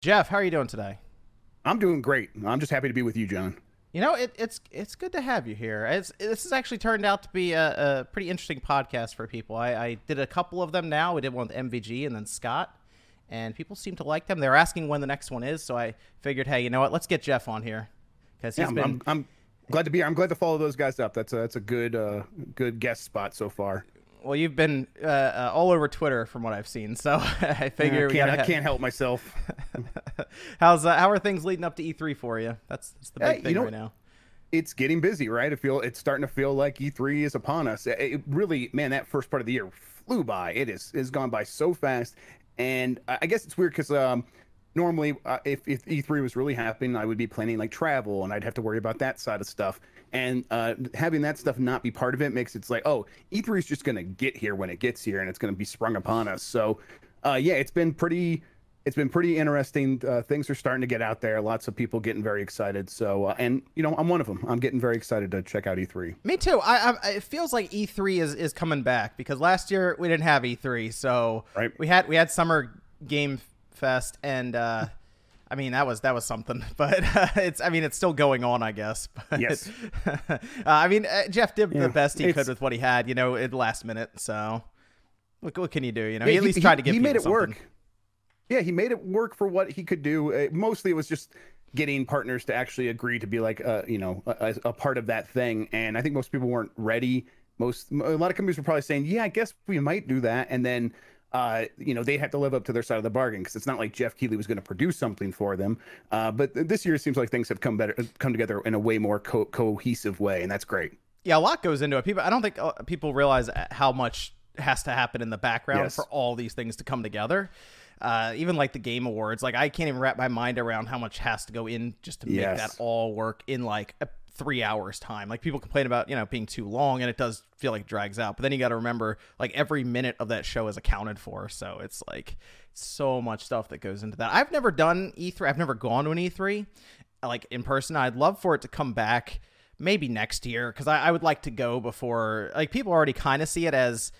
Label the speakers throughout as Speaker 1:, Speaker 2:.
Speaker 1: Jeff, how are you doing today?
Speaker 2: I'm doing great. I'm just happy to be with you, John.
Speaker 1: You know, it, it's it's good to have you here. It's, this has actually turned out to be a, a pretty interesting podcast for people. I, I, did a couple of them now. We did one with MVG and then Scott, and people seem to like them. They're asking when the next one is, so I figured, hey, you know what? Let's get Jeff on here
Speaker 2: because he's yeah, been. I'm, I'm, glad to be here. I'm glad to follow those guys up. That's a, that's a good uh, good guest spot so far.
Speaker 1: Well, you've been uh, uh, all over Twitter from what I've seen, so I figure
Speaker 2: I can't, I can't help myself.
Speaker 1: How's uh, how are things leading up to E3 for you? That's, that's the big hey, thing right now.
Speaker 2: It's getting busy, right? I feel it's starting to feel like E3 is upon us. It really, man, that first part of the year flew by. It is has gone by so fast, and I guess it's weird because um, normally uh, if, if E3 was really happening, I would be planning like travel, and I'd have to worry about that side of stuff and uh, having that stuff not be part of it makes it's like oh e3 is just going to get here when it gets here and it's going to be sprung upon us. So uh, yeah it's been pretty it's been pretty interesting. Uh, things are starting to get out there. Lots of people getting very excited. So uh, and you know i'm one of them i'm getting very excited to check out e3
Speaker 1: me too. I, I, it feels like e3 is is coming back because last year we didn't have e3 so
Speaker 2: right.
Speaker 1: we had we had summer game fest and uh I mean, that was that was something, but uh, it's. I mean, it's still going on, I guess.
Speaker 2: But, yes.
Speaker 1: uh, I mean, uh, Jeff did yeah, the best he could with what he had, you know, at last minute. So, what, what can you do? You know, he, he at least he, tried to give.
Speaker 2: He made it
Speaker 1: something.
Speaker 2: work. Yeah, he made it work for what he could do. Uh, mostly, it was just getting partners to actually agree to be like, uh, you know, a, a part of that thing. And I think most people weren't ready. Most a lot of companies were probably saying, "Yeah, I guess we might do that," and then uh, you know, they'd have to live up to their side of the bargain because it's not like Geoff Keighley was going to produce something for them. Uh, but this year it seems like things have come better, come together in a way more co- cohesive way, and that's great.
Speaker 1: Yeah, a lot goes into it. People, I don't think uh, people realize how much has to happen in the background yes. for all these things to come together. Uh, even like the game awards, like I can't even wrap my mind around how much has to go in just to make yes. that all work in like a three hours time. Like people complain about, you know, being too long and it does feel like it drags out. But then you got to remember like every minute of that show is accounted for. So it's like so much stuff that goes into that. I've never done E3. I've never gone to an E3 like in person. I'd love for it to come back maybe next year because I, I would like to go before like people already kind of see it as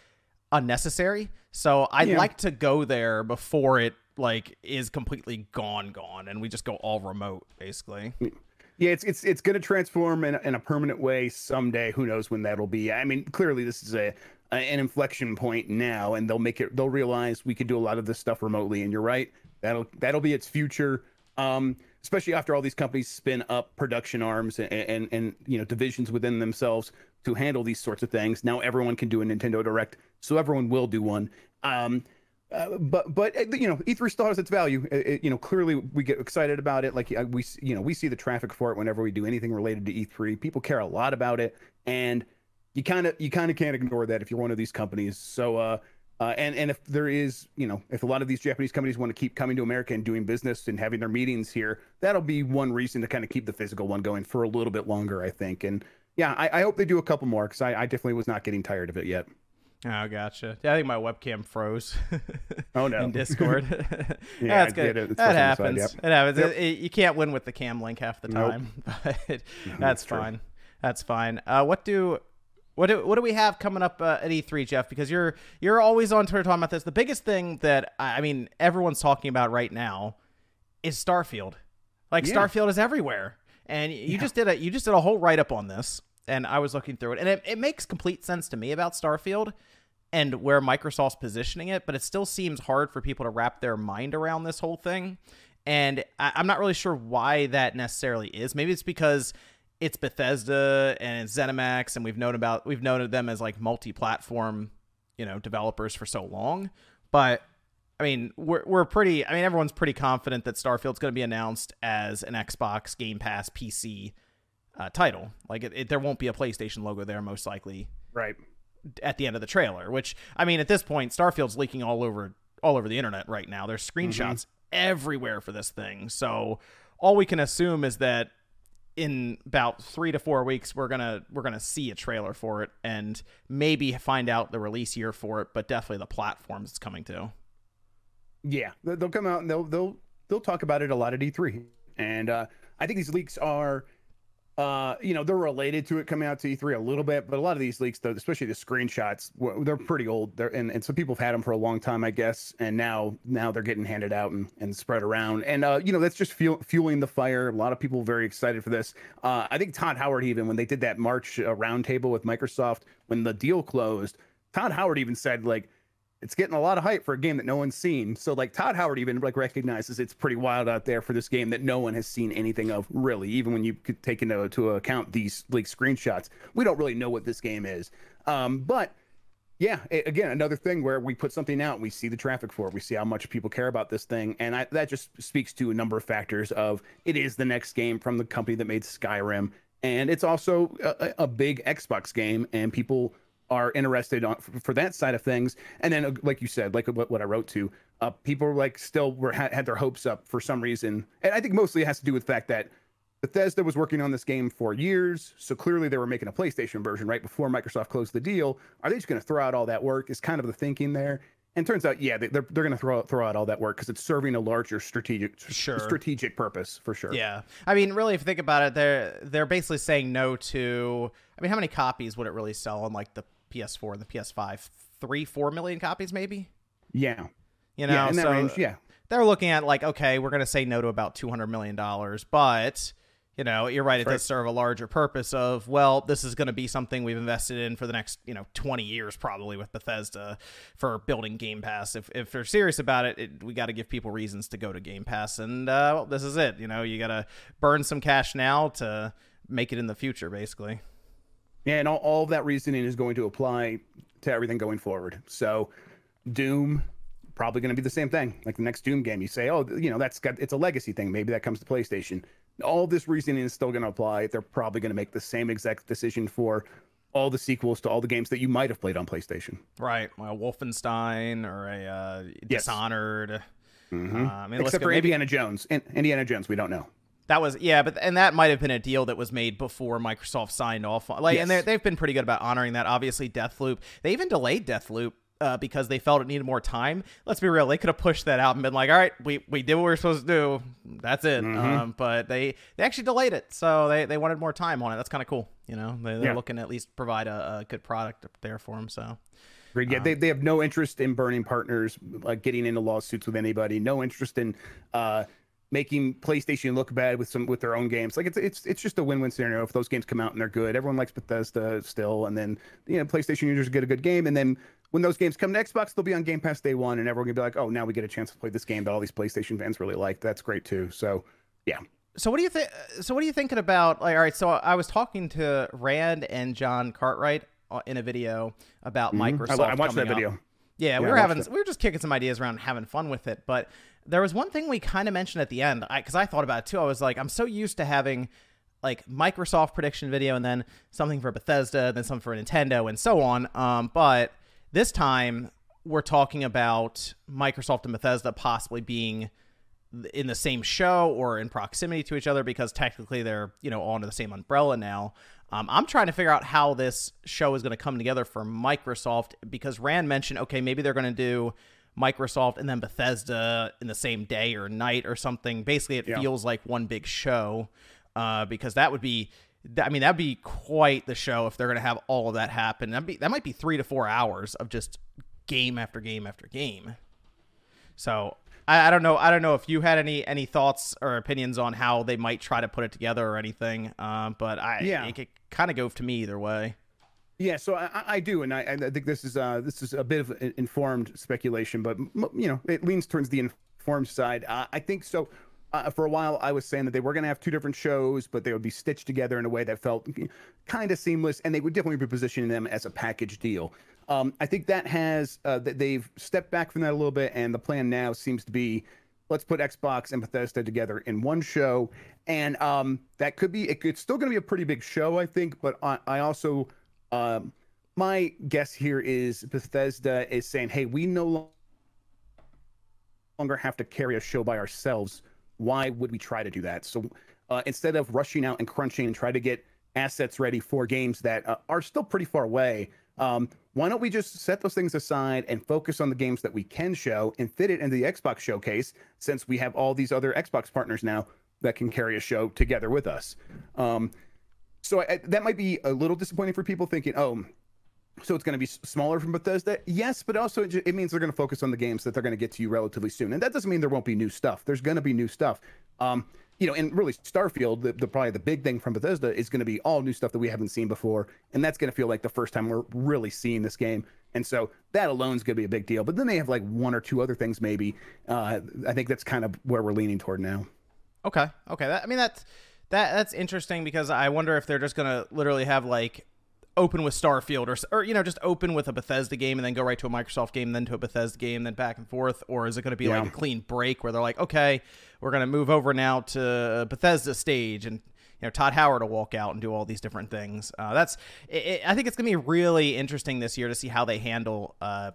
Speaker 1: unnecessary. So I'd yeah. like to go there before it like is completely gone gone and we just go all remote basically. Mm.
Speaker 2: Yeah, it's it's it's going to transform in, in a permanent way someday. Who knows when that'll be? I mean, clearly this is a, an inflection point now, and they'll make it. They'll realize we can do a lot of this stuff remotely. And you're right, that'll that'll be its future. Um, especially after all these companies spin up production arms and, and and you know divisions within themselves to handle these sorts of things. Now everyone can do a Nintendo Direct, so everyone will do one. Um, uh, but but uh, you know E3 still has its value. It, it, you know clearly we get excited about it. Like uh, we you know we see the traffic for it whenever we do anything related to E3. People care a lot about it, and you kind of you kind of can't ignore that if you're one of these companies. So uh, uh, and and if there is you know if a lot of these Japanese companies want to keep coming to America and doing business and having their meetings here, that'll be one reason to kind of keep the physical one going for a little bit longer, I think. And yeah, I, I hope they do a couple more because I, I definitely was not getting tired of it yet.
Speaker 1: Oh, gotcha. Yeah, I think my webcam froze.
Speaker 2: oh no!
Speaker 1: In Discord. yeah, that's good. It, that happens. Side, yep. It happens. Yep. It, it, you can't win with the cam link half the time, nope. but that's fine. That's fine. Uh, what do what do what do we have coming up uh, at E3, Jeff? Because you're you're always on Twitter talking about this. The biggest thing that I mean everyone's talking about right now is Starfield. Like yeah. Starfield is everywhere, and you yeah. just did a you just did a whole write up on this and I was looking through it, and it, it makes complete sense to me about Starfield and where Microsoft's positioning it, but it still seems hard for people to wrap their mind around this whole thing. And I, I'm not really sure why that necessarily is. Maybe it's because it's Bethesda and it's ZeniMax, and we've known about we've known them as like multi-platform, you know, developers for so long. But I mean, we're we're pretty. I mean, everyone's pretty confident that Starfield's going to be announced as an Xbox Game Pass PC uh, title. Like it, it, there won't be a PlayStation logo there, most likely.
Speaker 2: Right.
Speaker 1: At the end of the trailer, which I mean, at this point, Starfield's leaking all over all over the internet right now. There's screenshots mm-hmm. everywhere for this thing. So all we can assume is that in about three to four weeks we're gonna we're gonna see a trailer for it and maybe find out the release year for it, but definitely the platforms it's coming to.
Speaker 2: Yeah, they'll come out and they'll they'll they'll talk about it a lot at E3, and uh, I think these leaks are uh, you know, they're related to it coming out to E3 a little bit, but a lot of these leaks, though, especially the screenshots, they're pretty old. They're, and, and some people have had them for a long time, I guess, and now now they're getting handed out and, and spread around. And uh, you know, that's just fuel, fueling the fire. A lot of people very excited for this. Uh, I think Todd Howard even when they did that March uh, roundtable with Microsoft when the deal closed, Todd Howard even said like it's getting a lot of hype for a game that no one's seen. So like Todd Howard even like recognizes it's pretty wild out there for this game that no one has seen anything of really. Even when you could take into to account these like screenshots, we don't really know what this game is. Um, but yeah, it, again, another thing where we put something out, we see the traffic for it, we see how much people care about this thing, and I, that just speaks to a number of factors. Of it is the next game from the company that made Skyrim, and it's also a, a big Xbox game, and people are interested on for that side of things. And then, uh, like you said, like what, what I wrote to, uh, people like still were had, had their hopes up for some reason, and I think mostly it has to do with the fact that Bethesda was working on this game for years, so clearly they were making a PlayStation version right before Microsoft closed the deal. Are they just going to throw out all that work? Is kind of the thinking there. And turns out, yeah, they, are they're going to throw throw out all that work because it's serving a larger strategic sure. strategic purpose for sure.
Speaker 1: Yeah, I mean, really, if you think about it, they're they're basically saying no to. I mean, how many copies would it really sell on like the PS4 and the PS5, three, four million copies, maybe.
Speaker 2: Yeah.
Speaker 1: You know,
Speaker 2: yeah, in that
Speaker 1: so
Speaker 2: range, yeah.
Speaker 1: They're looking at like, okay, we're going to say no to about two hundred million dollars, but you know, you're right. It right. does serve a larger purpose of, well, this is going to be something we've invested in for the next, you know, 20 years probably with Bethesda for building Game Pass. If, if they're serious about it, it we got to give people reasons to go to Game Pass. And, uh, well, this is it. You know, you got to burn some cash now to make it in the future, basically.
Speaker 2: And all, all of that reasoning is going to apply to everything going forward. So, Doom probably going to be the same thing. Like the next Doom game, you say, oh, you know, that's got it's a legacy thing. Maybe that comes to PlayStation. All this reasoning is still going to apply. They're probably going to make the same exact decision for all the sequels to all the games that you might have played on PlayStation.
Speaker 1: Right, well, Wolfenstein or a uh, Dishonored.
Speaker 2: Mm-hmm. Uh, I mean, Except for maybe... Indiana Jones. In- Indiana Jones, we don't know.
Speaker 1: That was yeah, but and that might have been a deal that was made before Microsoft signed off. On, like, yes. and they've been pretty good about honoring that. Obviously, Deathloop. They even delayed Deathloop uh, because they felt it needed more time. Let's be real; they could have pushed that out and been like, "All right, we, we did what we were supposed to do. That's it." Mm-hmm. Um, but they they actually delayed it, so they, they wanted more time on it. That's kind of cool. You know, they, are yeah. looking at least provide a, a, good product there for them. So.
Speaker 2: Yeah, um, they, they have no interest in burning partners, like getting into lawsuits with anybody. No interest in uh, making PlayStation look bad with some with their own games. Like it's it's it's just a win-win scenario if those games come out and they're good. Everyone likes Bethesda still, and then you know PlayStation users get a good game, and then when those games come to Xbox, they'll be on Game Pass day one, and everyone can be like, oh, now we get a chance to play this game that all these PlayStation fans really like. That's great too. So yeah.
Speaker 1: So what do you think? So what are you thinking about? Like, all right, so I was talking to Rand and John Cartwright uh, in a video about mm-hmm. Microsoft. I,
Speaker 2: I watched that video.
Speaker 1: Up. Yeah, yeah, we were having it. we were just kicking some ideas around, having fun with it. But there was one thing we kind of mentioned at the end because I, I, thought about it too. I was like, I'm so used to having like Microsoft prediction video and then something for Bethesda, and then something for Nintendo, and so on. Um, but this time we're talking about Microsoft and Bethesda possibly being in the same show or in proximity to each other because technically they're you know all under the same umbrella now. Um, I'm trying to figure out how this show is going to come together for Microsoft because Rand mentioned okay maybe they're going to do Microsoft and then Bethesda in the same day or night or something. Basically, it yeah. feels like one big show uh, because that would be. I mean, that'd be quite the show if they're going to have all of that happen. That'd be, that might be three to four hours of just game after game after game. So I, I, don't know. I don't know if you had any any thoughts or opinions on how they might try to put it together or anything. Um, but I yeah. it, it kind of go to me either way.
Speaker 2: Yeah, so I, I do, and I, I, think this is uh, this is a bit of informed speculation, but you know it leans towards the informed side. Uh, I think so. Uh, for a while, I was saying that they were going to have two different shows, but they would be stitched together in a way that felt kind of seamless, and they would definitely be positioning them as a package deal. Um, I think that has uh, that they've stepped back from that a little bit, and the plan now seems to be let's put Xbox and Bethesda together in one show, and um, that could be it, it's still going to be a pretty big show, I think, but I, I also um, my guess here is Bethesda is saying, hey, we no longer have to carry a show by ourselves. Why would we try to do that? So uh, instead of rushing out and crunching and try to get assets ready for games that uh, are still pretty far away, um, why don't we just set those things aside and focus on the games that we can show and fit it into the Xbox showcase since we have all these other Xbox partners now that can carry a show together with us? Um, So I, that might be a little disappointing for people thinking, oh, so it's going to be smaller from Bethesda. Yes, but also it, it means they're going to focus on the games that they're going to get to you relatively soon, and that doesn't mean there won't be new stuff. There's going to be new stuff. Um, you know, and really Starfield, the, the, probably the big thing from Bethesda is going to be all new stuff that we haven't seen before, and that's going to feel like the first time we're really seeing this game. And so that alone is going to be a big deal. But then they have like one or two other things, maybe. Uh, I think that's kind of where we're leaning toward now.
Speaker 1: Okay, okay. That, I mean, that's that that's interesting because I wonder if they're just going to literally have like open with Starfield or or you know just open with a Bethesda game and then go right to a Microsoft game, then to a Bethesda game, then back and forth, or is it going to be yeah. like a clean break where they're like, okay, we're going to move over now to Bethesda stage and you know Todd Howard to walk out and do all these different things. Uh, that's it, it, I think it's going to be really interesting this year to see how they handle uh,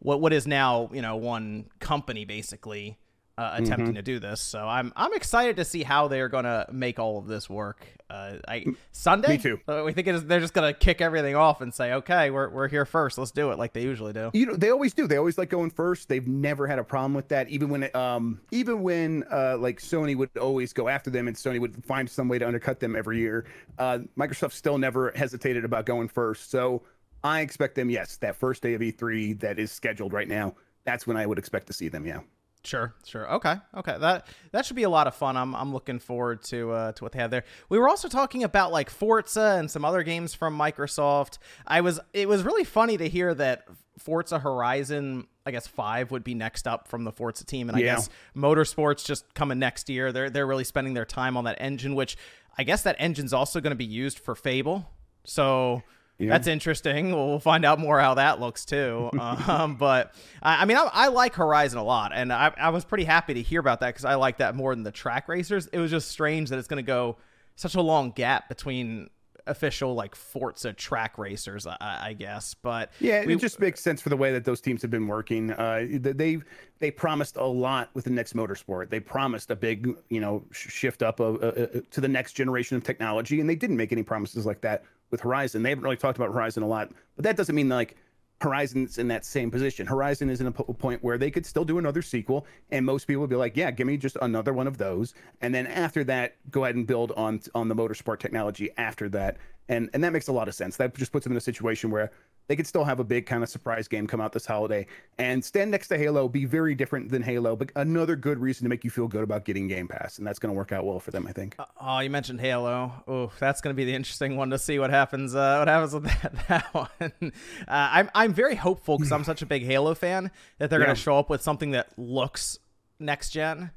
Speaker 1: what what is now you know one company basically uh, attempting mm-hmm. to do this. So I'm I'm excited to see how they're going to make all of this work. Uh, I Sunday.
Speaker 2: Me too.
Speaker 1: Uh, we think it is, they're just going to kick everything off and say, okay, we're we're here first. Let's do it like they usually do.
Speaker 2: You know, they always do. They always like going first. They've never had a problem with that. Even when it, um even when uh like Sony would always go after them and Sony would find some way to undercut them every year. Uh, Microsoft still never hesitated about going first. So I expect them. Yes, that first day of E3 that is scheduled right now. That's when I would expect to see them. Yeah.
Speaker 1: Sure, sure. Okay, okay. That that should be a lot of fun. I'm I'm looking forward to uh, to what they have there. We were also talking about like Forza and some other games from Microsoft. I was it was really funny to hear that Forza Horizon, I guess five would be next up from the Forza team, and I yeah. guess Motorsports just coming next year. They're they're really spending their time on that engine, which I guess that engine's also going to be used for Fable. So yeah. That's interesting. We'll find out more how that looks too. um, but I, I mean, I, I, like Horizon a lot, and I, I was pretty happy to hear about that because I like that more than the track racers. It was just strange that it's going to go such a long gap between official like Forza track racers, I, I guess. But
Speaker 2: yeah, we, it just makes sense for the way that those teams have been working. Uh, they they promised a lot with the next motorsport. They promised a big you know shift up of, uh, uh, to the next generation of technology, and they didn't make any promises like that with Horizon. They haven't really talked about Horizon a lot, but that doesn't mean like Horizon's in that same position. Horizon is in a point where they could still do another sequel, and most people would be like, "Yeah, give me just another one of those." And then after that, go ahead and build on on the motorsport technology after that, and and that makes a lot of sense. That just puts them in a situation where they could still have a big kind of surprise game come out this holiday and stand next to Halo, be very different than Halo, but another good reason to make you feel good about getting Game Pass, and that's going to work out well for them, I think. Uh,
Speaker 1: oh, you mentioned Halo. Oh, that's going to be the interesting one to see what happens. Uh, what happens with that, that one? Uh, I'm I'm very hopeful because I'm such a big Halo fan that they're yeah. going to show up with something that looks next gen.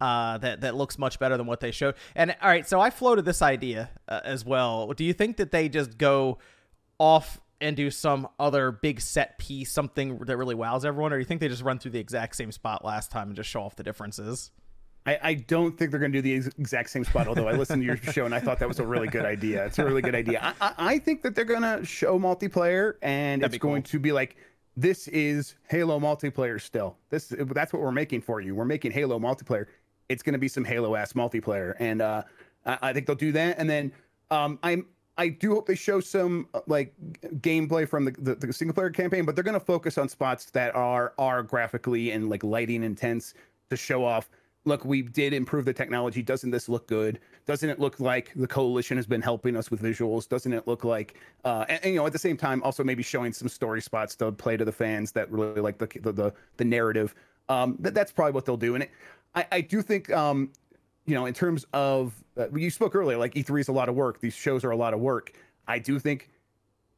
Speaker 1: Uh, that that looks much better than what they showed. And all right, so I floated this idea uh, as well. Do you think that they just go off and do some other big set piece, something that really wows everyone, or do you think they just run through the exact same spot last time and just show off the differences?
Speaker 2: I, I don't think they're going to do the exact same spot. Although I listened to your show and I thought that was a really good idea. It's a really good idea. I, I, I think that they're going to show multiplayer, and That'd it's going to be like this is Halo multiplayer. Still, this that's what we're making for you. We're making Halo multiplayer. It's going to be some Halo ass multiplayer, and uh, I, I think they'll do that. And then um, I'm I do hope they show some uh, like gameplay from the, the, the single player campaign, but they're going to focus on spots that are are graphically and like lighting intense to show off. Look, we did improve the technology. Doesn't this look good? Doesn't it look like the coalition has been helping us with visuals? Doesn't it look like, uh, and, and you know, at the same time, also maybe showing some story spots to play to the fans that really like the the the, the narrative. Um, that, that's probably what they'll do. And it, I, I do think um, you know, in terms of uh, you spoke earlier, like E3 is a lot of work. These shows are a lot of work. I do think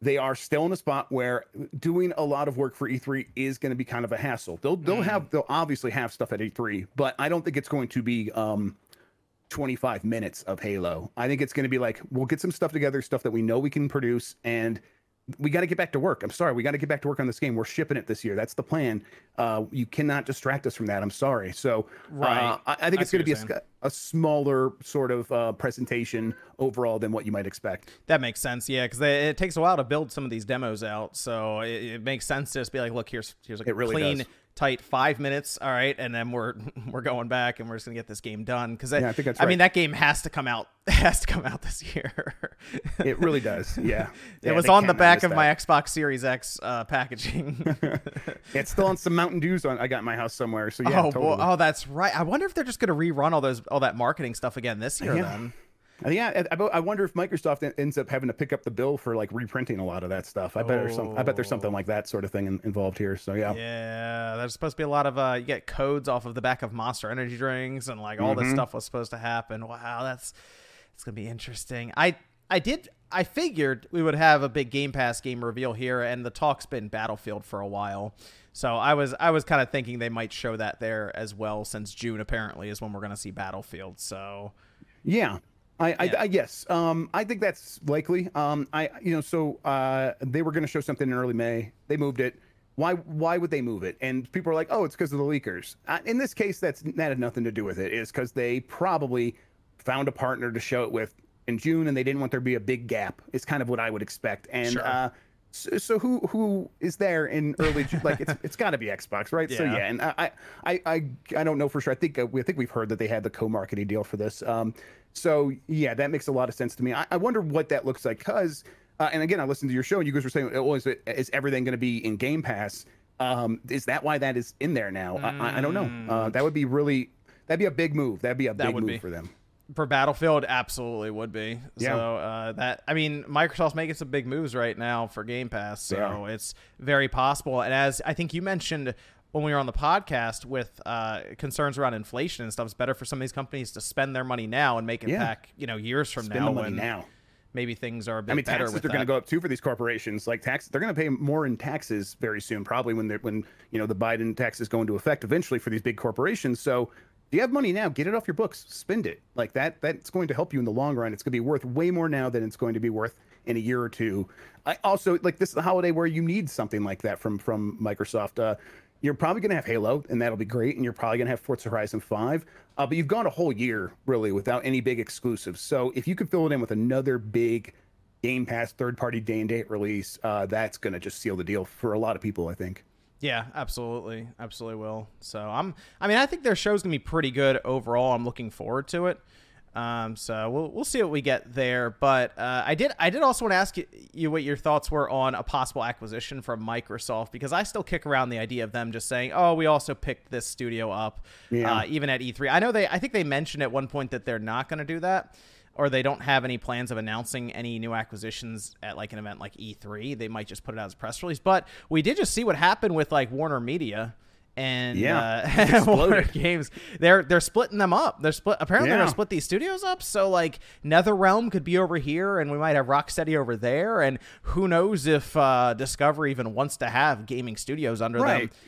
Speaker 2: they are still in a spot where doing a lot of work for E3 is going to be kind of a hassle. They'll they'll mm. have they'll obviously have stuff at E3, but I don't think it's going to be um 25 minutes of Halo. I think it's going to be like we'll get some stuff together, stuff that we know we can produce, and we got to get back to work. I'm sorry, we got to get back to work on this game. We're shipping it this year. That's the plan. Uh, you cannot distract us from that. I'm sorry. So, right. Uh, I, I, think I it's going to be a, a, smaller sort of uh, presentation overall than what you might expect.
Speaker 1: That makes sense. Yeah, because it takes a while to build some of these demos out. So it, it makes sense to just be like, look, here's here's a really clean. Does tight five minutes all right and then we're we're going back and we're just gonna get this game done because yeah, I, think that's I right. mean that game has to come out has to come out this year
Speaker 2: it really does yeah,
Speaker 1: yeah it was on the back of that. my xbox series x uh, packaging
Speaker 2: it's still on some mountain dews on i got my house somewhere so yeah
Speaker 1: oh,
Speaker 2: totally.
Speaker 1: oh that's right i wonder if they're just gonna rerun all those all that marketing stuff again this year yeah. then
Speaker 2: yeah, I, I wonder if Microsoft ends up having to pick up the bill for like reprinting a lot of that stuff. I bet there's some. I bet there's something like that sort of thing in, involved here. So yeah.
Speaker 1: Yeah, there's supposed to be a lot of uh, you get codes off of the back of Monster Energy drinks and like all mm-hmm. this stuff was supposed to happen. Wow, that's it's gonna be interesting. I I did I figured we would have a big Game Pass game reveal here, and the talk's been Battlefield for a while. So I was I was kind of thinking they might show that there as well, since June apparently is when we're going to see Battlefield. So
Speaker 2: yeah, I, yeah. I, I, yes, um, I think that's likely. Um, I you know so uh, they were going to show something in early May. They moved it. Why why would they move it? And people are like, oh, it's because of the leakers. Uh, in this case, that's that had nothing to do with it. Is because they probably found a partner to show it with in June, and they didn't want there to be a big gap. Is kind of what I would expect. And sure. uh, so, so, who who is there in early like it's it's got to be Xbox, right? Yeah. So yeah, and I I I I don't know for sure. I think uh, we I think we've heard that they had the co-marketing deal for this. Um, so yeah, that makes a lot of sense to me. I, I wonder what that looks like because. Uh, and again, I listened to your show, and you guys were saying, "Oh, is, it, is everything going to be in Game Pass?" Um, is that why that is in there now? Mm. I, I, don't know. Uh, that would be really that'd be a big move. That'd be a that big move be. for them
Speaker 1: for Battlefield, absolutely would be. Yeah. So uh, that I mean, Microsoft's making some big moves right now for Game Pass, so yeah. it's very possible. And as I think you mentioned when we were on the podcast with uh, concerns around inflation and stuff, it's better for some of these companies to spend their money now and make it yeah. back, you know, years from
Speaker 2: spend
Speaker 1: now.
Speaker 2: The money now.
Speaker 1: Maybe things are a bit
Speaker 2: I mean,
Speaker 1: better.
Speaker 2: taxes are going to go up too for these corporations. Like taxes, they're going to pay more in taxes very soon, probably when they're when you know the Biden taxes go into effect eventually for these big corporations. So you have money now, get it off your books, spend it. Like that, that's going to help you in the long run. It's going to be worth way more now than it's going to be worth in a year or two. I also like this is the holiday where you need something like that from from Microsoft. Uh, you're probably going to have Halo, and that'll be great, and you're probably going to have Forza Horizon 5. Uh, but you've gone a whole year really without any big exclusives. So if you could fill it in with another big Game Pass third party day and date release, uh, that's going to just seal the deal for a lot of people, I think.
Speaker 1: Yeah, absolutely, absolutely will. So I'm, I mean, I think their show's gonna be pretty good overall. I'm looking forward to it. Um, so we'll we'll see what we get there. But uh, I did I did also want to ask you, you, what your thoughts were on a possible acquisition from Microsoft because I still kick around the idea of them just saying, oh, we also picked this studio up, yeah. uh, even at E3. I know they I think they mentioned at one point that they're not going to do that or they don't have any plans of announcing any new acquisitions at like an event like E3. They might just put it out as a press release. But we did just see what happened with like Warner Media and yeah, uh, Warner Games. They're they're splitting them up. They're split. Apparently, yeah. they're gonna split these studios up. So like NetherRealm could be over here, and we might have Rocksteady over there. And who knows if uh, Discovery even wants to have gaming studios under right. them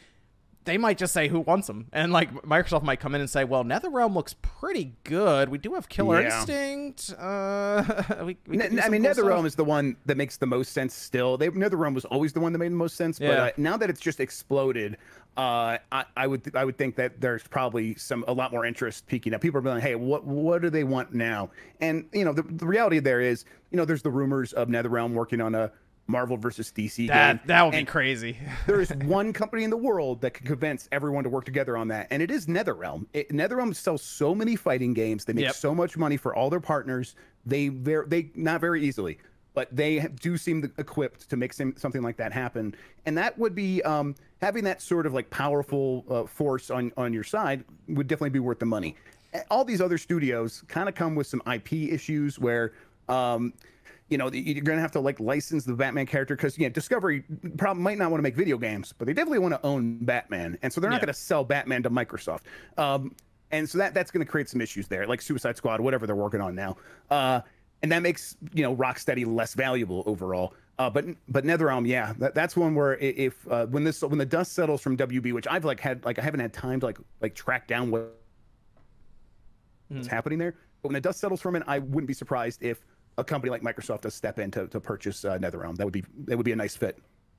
Speaker 1: they might just say who wants them, and like Microsoft might come in and say, "Well, NetherRealm looks pretty good. We do have Killer yeah. Instinct." Uh, we,
Speaker 2: we I mean, cool NetherRealm stuff. is the one that makes the most sense. Still, they, NetherRealm was always the one that made the most sense. Yeah. But uh, now that it's just exploded, uh, I, I, would I would think that there's probably some a lot more interest peaking up. People are like, "Hey, what what do they want now?" And you know, the, the reality there is, you know, there's the rumors of NetherRealm working on a Marvel versus DC
Speaker 1: that,
Speaker 2: game.
Speaker 1: That would and be crazy.
Speaker 2: there is one company in the world that can convince everyone to work together on that, and it is NetherRealm. It, NetherRealm sells so many fighting games. They make yep. so much money for all their partners. They very they not very easily, but they do seem equipped to make something like that happen. And that would be um, having that sort of like powerful uh, force on on your side would definitely be worth the money. All these other studios kind of come with some IP issues where. Um, you know, you're going to have to like license the Batman character because, yeah, Discovery probably might not want to make video games, but they definitely want to own Batman. And so they're not yeah. going to sell Batman to Microsoft. Um, and so that that's going to create some issues there, like Suicide Squad, whatever they're working on now. Uh, and that makes, you know, Rocksteady less valuable overall. Uh, but but NetherRealm, yeah, that, that's one where if uh, when this when the dust settles from WB, which I've like had like I haven't had time to like like track down what's mm. happening there. But when the dust settles from it, I wouldn't be surprised if a company like Microsoft to step in to, to purchase uh, NetherRealm. That would be that would be a nice fit.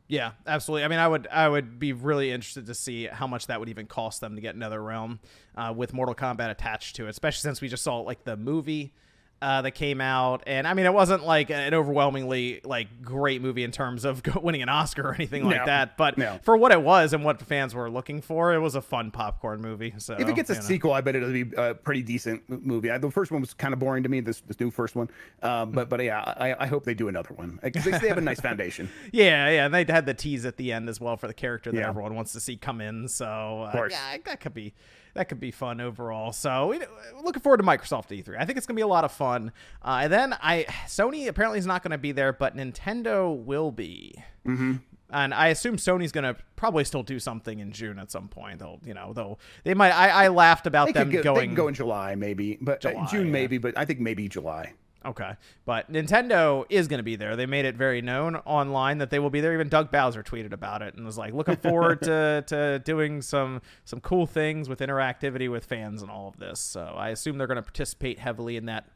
Speaker 1: Yeah, absolutely. I mean, I would I would be really interested to see how much that would even cost them to get NetherRealm uh, with Mortal Kombat attached to it, especially since we just saw like the movie uh, that came out, and I mean, it wasn't like an overwhelmingly like great movie in terms of winning an Oscar or anything like no, that. But no. for what it was and what fans were looking for, it was a fun popcorn movie. So
Speaker 2: if it gets a
Speaker 1: know.
Speaker 2: sequel, I bet it'll be a pretty decent movie. The first one was kind of boring to me. This this new first one, um, but but yeah, I, I hope they do another one because they, they have a nice foundation.
Speaker 1: yeah, yeah, and they had the tease at the end as well for the character that yeah. everyone wants to see come in. So uh, yeah, that could be that could be fun overall. So we, looking forward to Microsoft E3. I think it's gonna be a lot of fun. Uh, and then I Sony apparently is not gonna be there, but Nintendo will be.
Speaker 2: Mm-hmm.
Speaker 1: And I assume Sony's gonna probably still do something in June at some point. They'll, you know, they'll they might. I, I laughed about
Speaker 2: they
Speaker 1: them
Speaker 2: go,
Speaker 1: going.
Speaker 2: go in July maybe, but uh,
Speaker 1: July,
Speaker 2: June
Speaker 1: yeah.
Speaker 2: maybe, but I think maybe July.
Speaker 1: Okay. But Nintendo is going to be there. They made it very known online that they will be there. Even Doug Bowser tweeted about it and was like, looking forward to, to doing some some cool things with interactivity with fans and all of this. So I assume they're going to participate heavily in that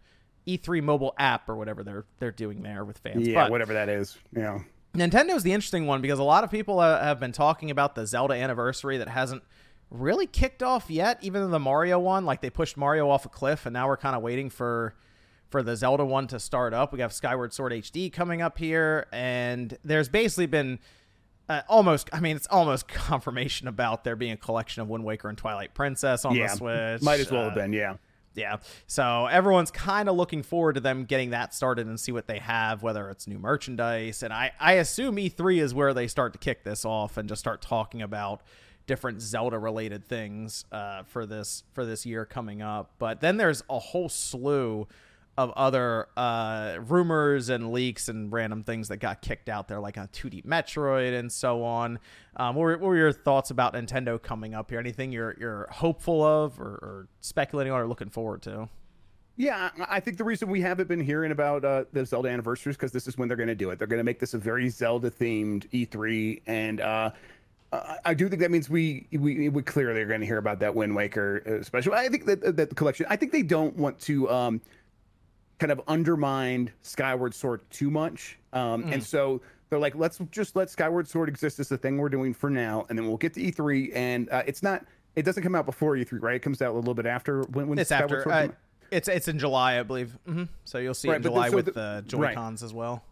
Speaker 1: E3 mobile app or whatever they're they're doing there with fans.
Speaker 2: Yeah,
Speaker 1: but
Speaker 2: whatever that is. Yeah.
Speaker 1: Nintendo's the interesting one because a lot of people uh, have been talking about the Zelda anniversary that hasn't really kicked off yet. Even the Mario one, like they pushed Mario off a cliff, and now we're kind of waiting for for the Zelda one to start up. We have Skyward Sword HD coming up here, and there's basically been uh, almost, I mean, it's almost confirmation about there being a collection of Wind Waker and Twilight Princess on
Speaker 2: yeah.
Speaker 1: the Switch.
Speaker 2: Might as well have
Speaker 1: Uh,
Speaker 2: been. Yeah.
Speaker 1: yeah. So everyone's kind of looking forward to them getting that started and see what they have, whether it's new merchandise. And I, I assume E3 is where they start to kick this off and just start talking about different Zelda related things uh, for this for this year coming up. But then there's a whole slew of other uh, rumors and leaks and random things that got kicked out there, like a 2D Metroid and so on. Um, what, were, what were your thoughts about Nintendo coming up here? Anything you're you're hopeful of or, or speculating on or looking forward to?
Speaker 2: Yeah, I think the reason we haven't been hearing about uh, the Zelda anniversary is because this is when they're going to do it. They're going to make this a very Zelda themed E3, and uh, I- do think that means we we, we clearly are going to hear about that Wind Waker uh, special. I think that that collection. I think they don't want to um, kind of undermined Skyward Sword too much, um, and so they're like, let's just let Skyward Sword exist as the thing we're doing for now, and then we'll get to E3, and uh, it's not. It doesn't come out before E3, right? It comes out a little bit after when, when
Speaker 1: It's
Speaker 2: Skyward
Speaker 1: after. Uh, it's it's in July, I believe. hmm So you'll see it
Speaker 2: Right,
Speaker 1: in July
Speaker 2: so
Speaker 1: with
Speaker 2: the-
Speaker 1: the Joy
Speaker 2: right.
Speaker 1: Cons as well.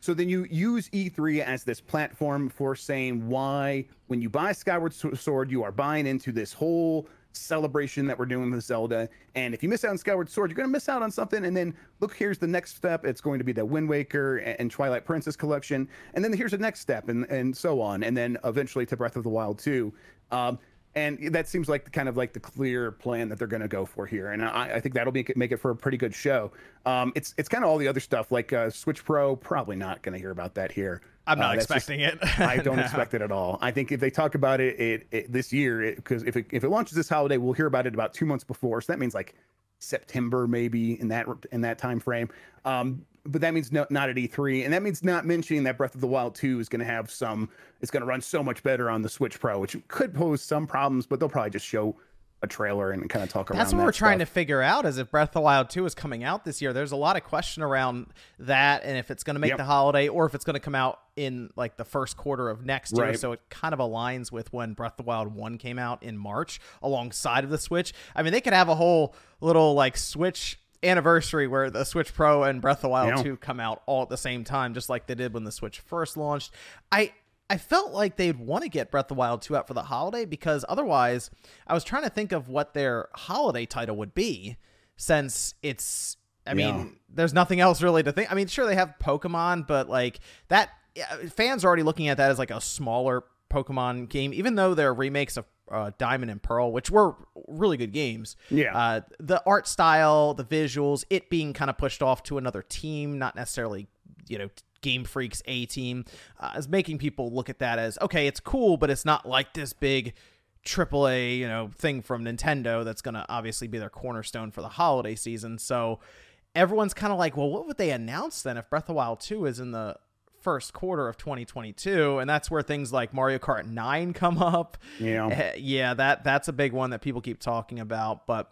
Speaker 2: So then you use E3 as this platform for saying why, when you buy Skyward Sword, you are buying into this whole celebration that we're doing with Zelda. And if you miss out on Skyward Sword, you're going to miss out on something. And then look, here's the next step. It's going to be the Wind Waker and, Twilight Princess collection. And then here's the next step, and and so on. And then eventually to Breath of the Wild too. Um, and that seems like the kind of like the clear plan that they're going to go for here, and I, I think that'll it make it for a pretty good show. Um, it's it's kind of all the other stuff like uh, Switch Pro, probably not going to hear about that here.
Speaker 1: I'm not
Speaker 2: Uh, that's just-
Speaker 1: expecting it.
Speaker 2: I don't
Speaker 1: No.
Speaker 2: expect it at all. I think if they talk about it, it, it this year, because if it, if it launches this holiday, we'll hear about it about two months before. So that means like September maybe in that in that time frame. Um, but that means no, not at E3, and that means not mentioning that Breath of the Wild 2 is going to have some. It's going to run so much better on the Switch Pro, which could pose some problems, but they'll probably just show a trailer and kind of talk around.
Speaker 1: That's what
Speaker 2: that
Speaker 1: we're trying
Speaker 2: stuff.
Speaker 1: to figure out is if Breath of the Wild 2 is coming out this year. There's a lot of question around that and if it's going to make
Speaker 2: Yep.
Speaker 1: the holiday or if it's going to come out in like the first quarter of next year.
Speaker 2: Right.
Speaker 1: So it kind of aligns with when Breath of the Wild 1 came out in March alongside of the Switch. I mean, they could have a whole little like Switch anniversary where the Switch Pro and Breath of the Wild
Speaker 2: Yeah.
Speaker 1: 2 come out all at the same time just like they did when the Switch first launched. I I felt like they'd want to get Breath of the Wild 2 out for the holiday because otherwise, I was trying to think of what their holiday title would be since it's, I
Speaker 2: Yeah.
Speaker 1: mean, there's nothing else really to think. I mean, sure, they have Pokemon, but like that, fans are already looking at that as like a smaller Pokemon game, even though they're remakes of uh, Diamond and Pearl, which were really good games.
Speaker 2: Yeah.
Speaker 1: Uh, the art style, the visuals, it being kind of pushed off to another team, not necessarily, you know, Game Freak's A team, uh, is making people look at that as okay, it's cool, but it's not like this big AAA, you know, thing from Nintendo that's going to obviously be their cornerstone for the holiday season. So everyone's kind of like, well, what would they announce then if Breath of the Wild 2 is in the first quarter of 2022 and that's where things like Mario Kart 9 come up.
Speaker 2: Yeah.
Speaker 1: Eh, yeah, that that's a big one that people keep talking about, but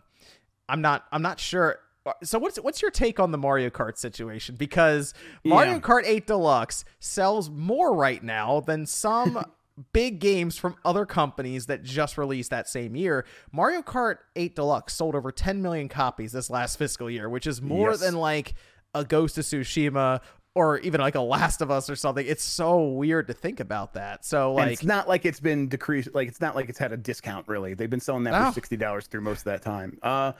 Speaker 1: I'm not I'm not sure. So what's what's your take on the Mario Kart situation? Because Mario
Speaker 2: Yeah.
Speaker 1: Kart 8 Deluxe sells more right now than some big games from other companies that just released that same year. Mario Kart 8 Deluxe sold over 10 million copies this last fiscal year, which is more
Speaker 2: Yes.
Speaker 1: than like a Ghost of Tsushima or even like a Last of Us or something. It's so weird to think about that. So
Speaker 2: and
Speaker 1: like
Speaker 2: it's not like it's been decreased. Like it's not like it's had a discount. Really, they've been selling that
Speaker 1: Oh.
Speaker 2: for sixty dollars through most of that time. Uh,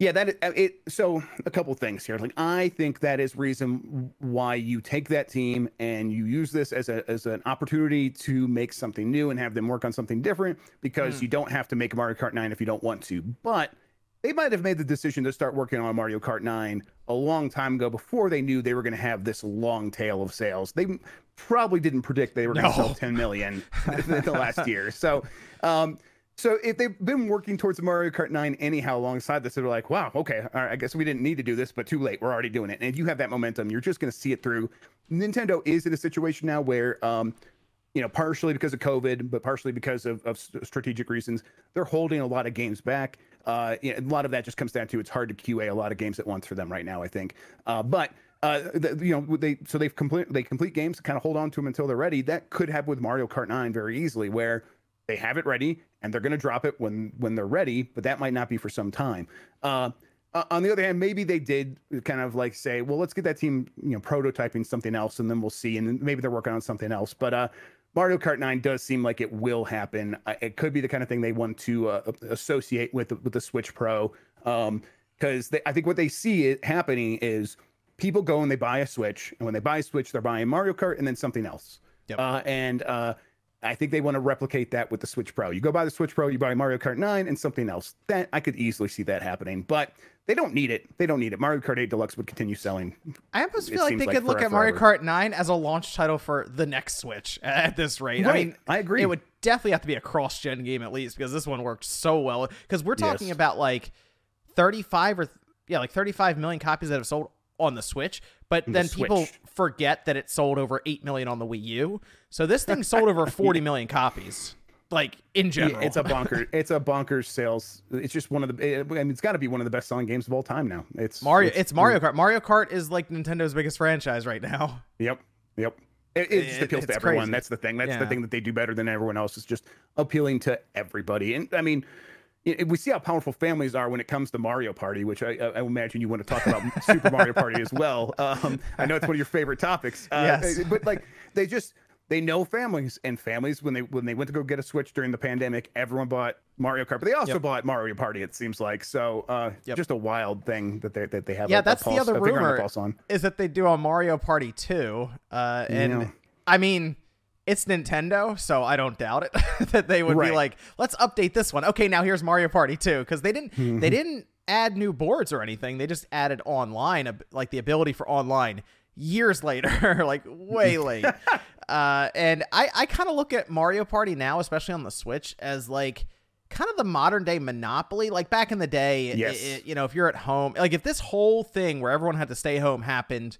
Speaker 2: Yeah, that uh, it. So a couple things here. Like I think that is reason why you take that team and you use this as a as an opportunity to make something new and have them work on something different because mm. you don't have to make Mario Kart 9 if you don't want to. But they might have made the decision to start working on Mario Kart 9 a long time ago before they knew they were going to have this long tail of sales. They probably didn't predict they were going to no. sell 10 million in the last year. So, um, so if they've been working towards Mario Kart 9 anyhow alongside this, they're like, wow, okay, I guess we didn't need to do this, but too late. We're already doing it. And if you have that momentum, you're just going to see it through. Nintendo is in a situation now where, um, you know, partially because of COVID, but partially because of, of strategic reasons, they're holding a lot of games back. Uh, you know, a lot of that just comes down to it's hard to QA a lot of games at once for them right now, I think. Uh, but uh, the, you know, they so they've complete they complete games, kind of hold on to them until they're ready. That could happen with Mario Kart 9 very easily, where they have it ready and they're going to drop it when when they're ready, but that might not be for some time. Uh, on the other hand, maybe they did kind of like say, well, let's get that team, you know, prototyping something else, and then we'll see, and maybe they're working on something else. But uh, Mario Kart 9 does seem like it will happen. It could be the kind of thing they want to uh, associate with with the Switch Pro, because um, I think what they see it happening is people go and they buy a Switch, and when they buy a Switch, they're buying Mario Kart and then something else. Yep. Uh, and uh, I think they want to replicate that with the Switch Pro. You go buy the Switch Pro, you buy Mario Kart 9 and something else. That I could easily see that happening, but they don't need it. They don't need it. Mario Kart 8 Deluxe would continue selling.
Speaker 1: I almost feel like they like could look at Mario Kart 9 as a launch title for the next Switch at this rate.
Speaker 2: Right.
Speaker 1: I mean,
Speaker 2: I agree.
Speaker 1: It would definitely have to be a cross-gen game at least because this one worked so well. Because we're talking yes. about like 35 or yeah, like 35 million copies that have sold on the Switch, but then the people forget that it sold over 8 million on the Wii U. So this thing sold over 40 million copies. Like in general,
Speaker 2: yeah, it's a bonker. It's a bonkers sales. It's just one of the. Eh, I mean, it's got to be one of the best selling games of all time now. It's
Speaker 1: Mario. It's, it's Mario Kart. Mario Kart is like Nintendo's biggest franchise right now.
Speaker 2: Yep. Yep. It, it just appeals to everyone. Crazy. That's the thing. That's yeah. the thing that they do better than everyone else. Is just appealing to everybody. And I mean, we see how powerful families are when it comes to Mario Party, which I, I imagine you want to talk about Super Mario Party as well. Um, I know it's one of your favorite topics.
Speaker 1: Uh, yes.
Speaker 2: But like they just they know families and families when they when they went to go get a Switch during the pandemic, everyone bought Mario Kart, but they also yep. bought Mario Party. It seems like so. Uh, yep. Just a wild thing that they that they have.
Speaker 1: Yeah,
Speaker 2: a,
Speaker 1: that's
Speaker 2: a pulse,
Speaker 1: the other rumor is that they do a Mario Party two, uh, and yeah. I mean it's Nintendo, so I don't doubt it that they would right. be like, let's update this one. Okay, now here's Mario Party 2 because they didn't mm-hmm. they didn't add new boards or anything. They just added online, like the ability for online years later, like way late. uh, and I I kind of look at Mario Party now, especially on the Switch, as like kind of the modern day monopoly like back in the day yes. It, it, you know if you're at home like if this whole thing where everyone had to stay home happened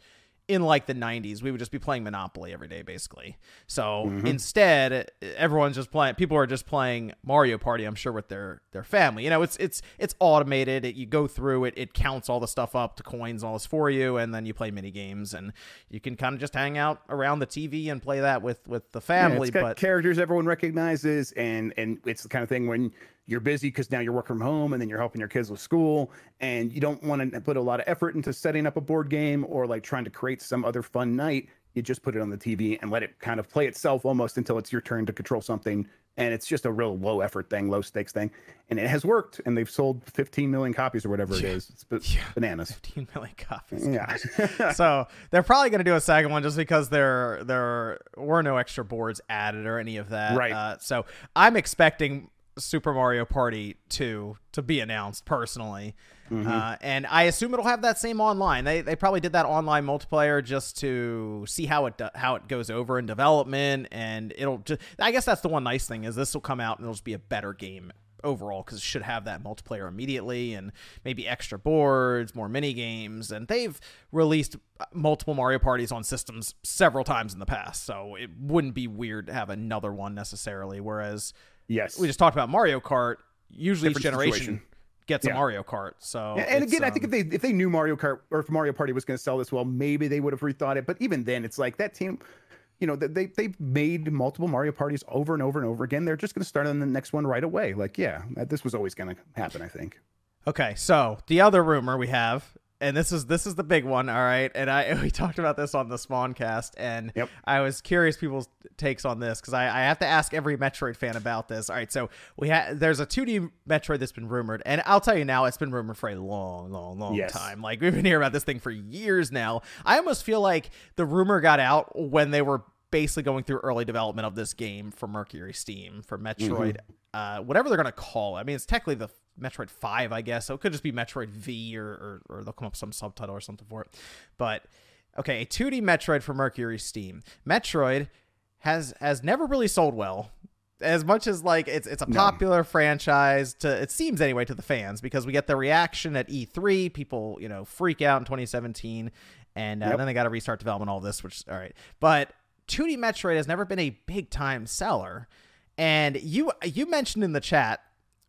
Speaker 1: in like the 90s we would just be playing monopoly every day basically. So mm-hmm. instead everyone's just playing people are just playing mario party i'm sure with their their family. You know it's it's it's automated. It, you go through it it counts all the stuff up to coins all this for you and then you play mini games and you can kind of just hang out around the tv and play that with with the family
Speaker 2: yeah,
Speaker 1: but
Speaker 2: characters everyone recognizes and and it's the kind of thing when you're busy because now you're working from home and then you're helping your kids with school and you don't want to put a lot of effort into setting up a board game or like trying to create some other fun night. You just put it on the tv and let it kind of play itself almost until it's your turn to control something and it's just a real low effort thing low stakes thing and it has worked and they've sold 15 million copies or whatever it is. It's yeah, bananas.
Speaker 1: 15 million copies yeah. so they're probably going to do a second one just because there there were no extra boards added or any of that
Speaker 2: right.
Speaker 1: uh, so i'm expecting Super Mario Party 2 to be announced personally. Mm-hmm. Uh, and I assume it'll have that same online. They, they probably did that online multiplayer just to see how it do, how it goes over in development, and it'll. Just, I guess that's the one nice thing is this will come out and it'll just be a better game overall because it should have that multiplayer immediately and maybe extra boards, more mini games, and they've released multiple Mario parties on systems several times in the past, so it wouldn't be weird to have another one necessarily. Whereas
Speaker 2: Yes.
Speaker 1: We just talked about Mario Kart. Usually Different each generation situation. gets yeah. a Mario Kart. So
Speaker 2: yeah, and again, um, I think if um, they if they knew Mario Kart or if Mario Party was going to sell this well, maybe they would have rethought it. But even then, it's like that team. You know, they they've made multiple Mario parties over and over and over again. They're just going to start on the next one right away. Like, yeah, this was always going to happen. I think.
Speaker 1: Okay, so the other rumor we have and this is this is the big one, all right. And I we talked about this on the Spawncast, and yep. I was curious people's takes on this because I, I have to ask every Metroid fan about this. All right, so we had there's a 2D Metroid that's been rumored, and I'll tell you now, it's been rumored for a long, long, long yes. time. Like we've been hearing about this thing for years now. I almost feel like the rumor got out when they were basically going through early development of this game for Mercury Steam for Metroid, mm-hmm. uh, whatever they're gonna call it. I mean, it's technically the Metroid Five, I guess. So it could just be Metroid V, or, or, or they'll come up with some subtitle or something for it. But okay, a 2D Metroid for Mercury Steam. Metroid has has never really sold well. As much as like it's it's a popular no. franchise to it seems anyway to the fans because we get the reaction at E3, people you know freak out in 2017, and uh, yep. then they got to restart development all this, which all right, but 2D Metroid has never been a big time seller. And you you mentioned in the chat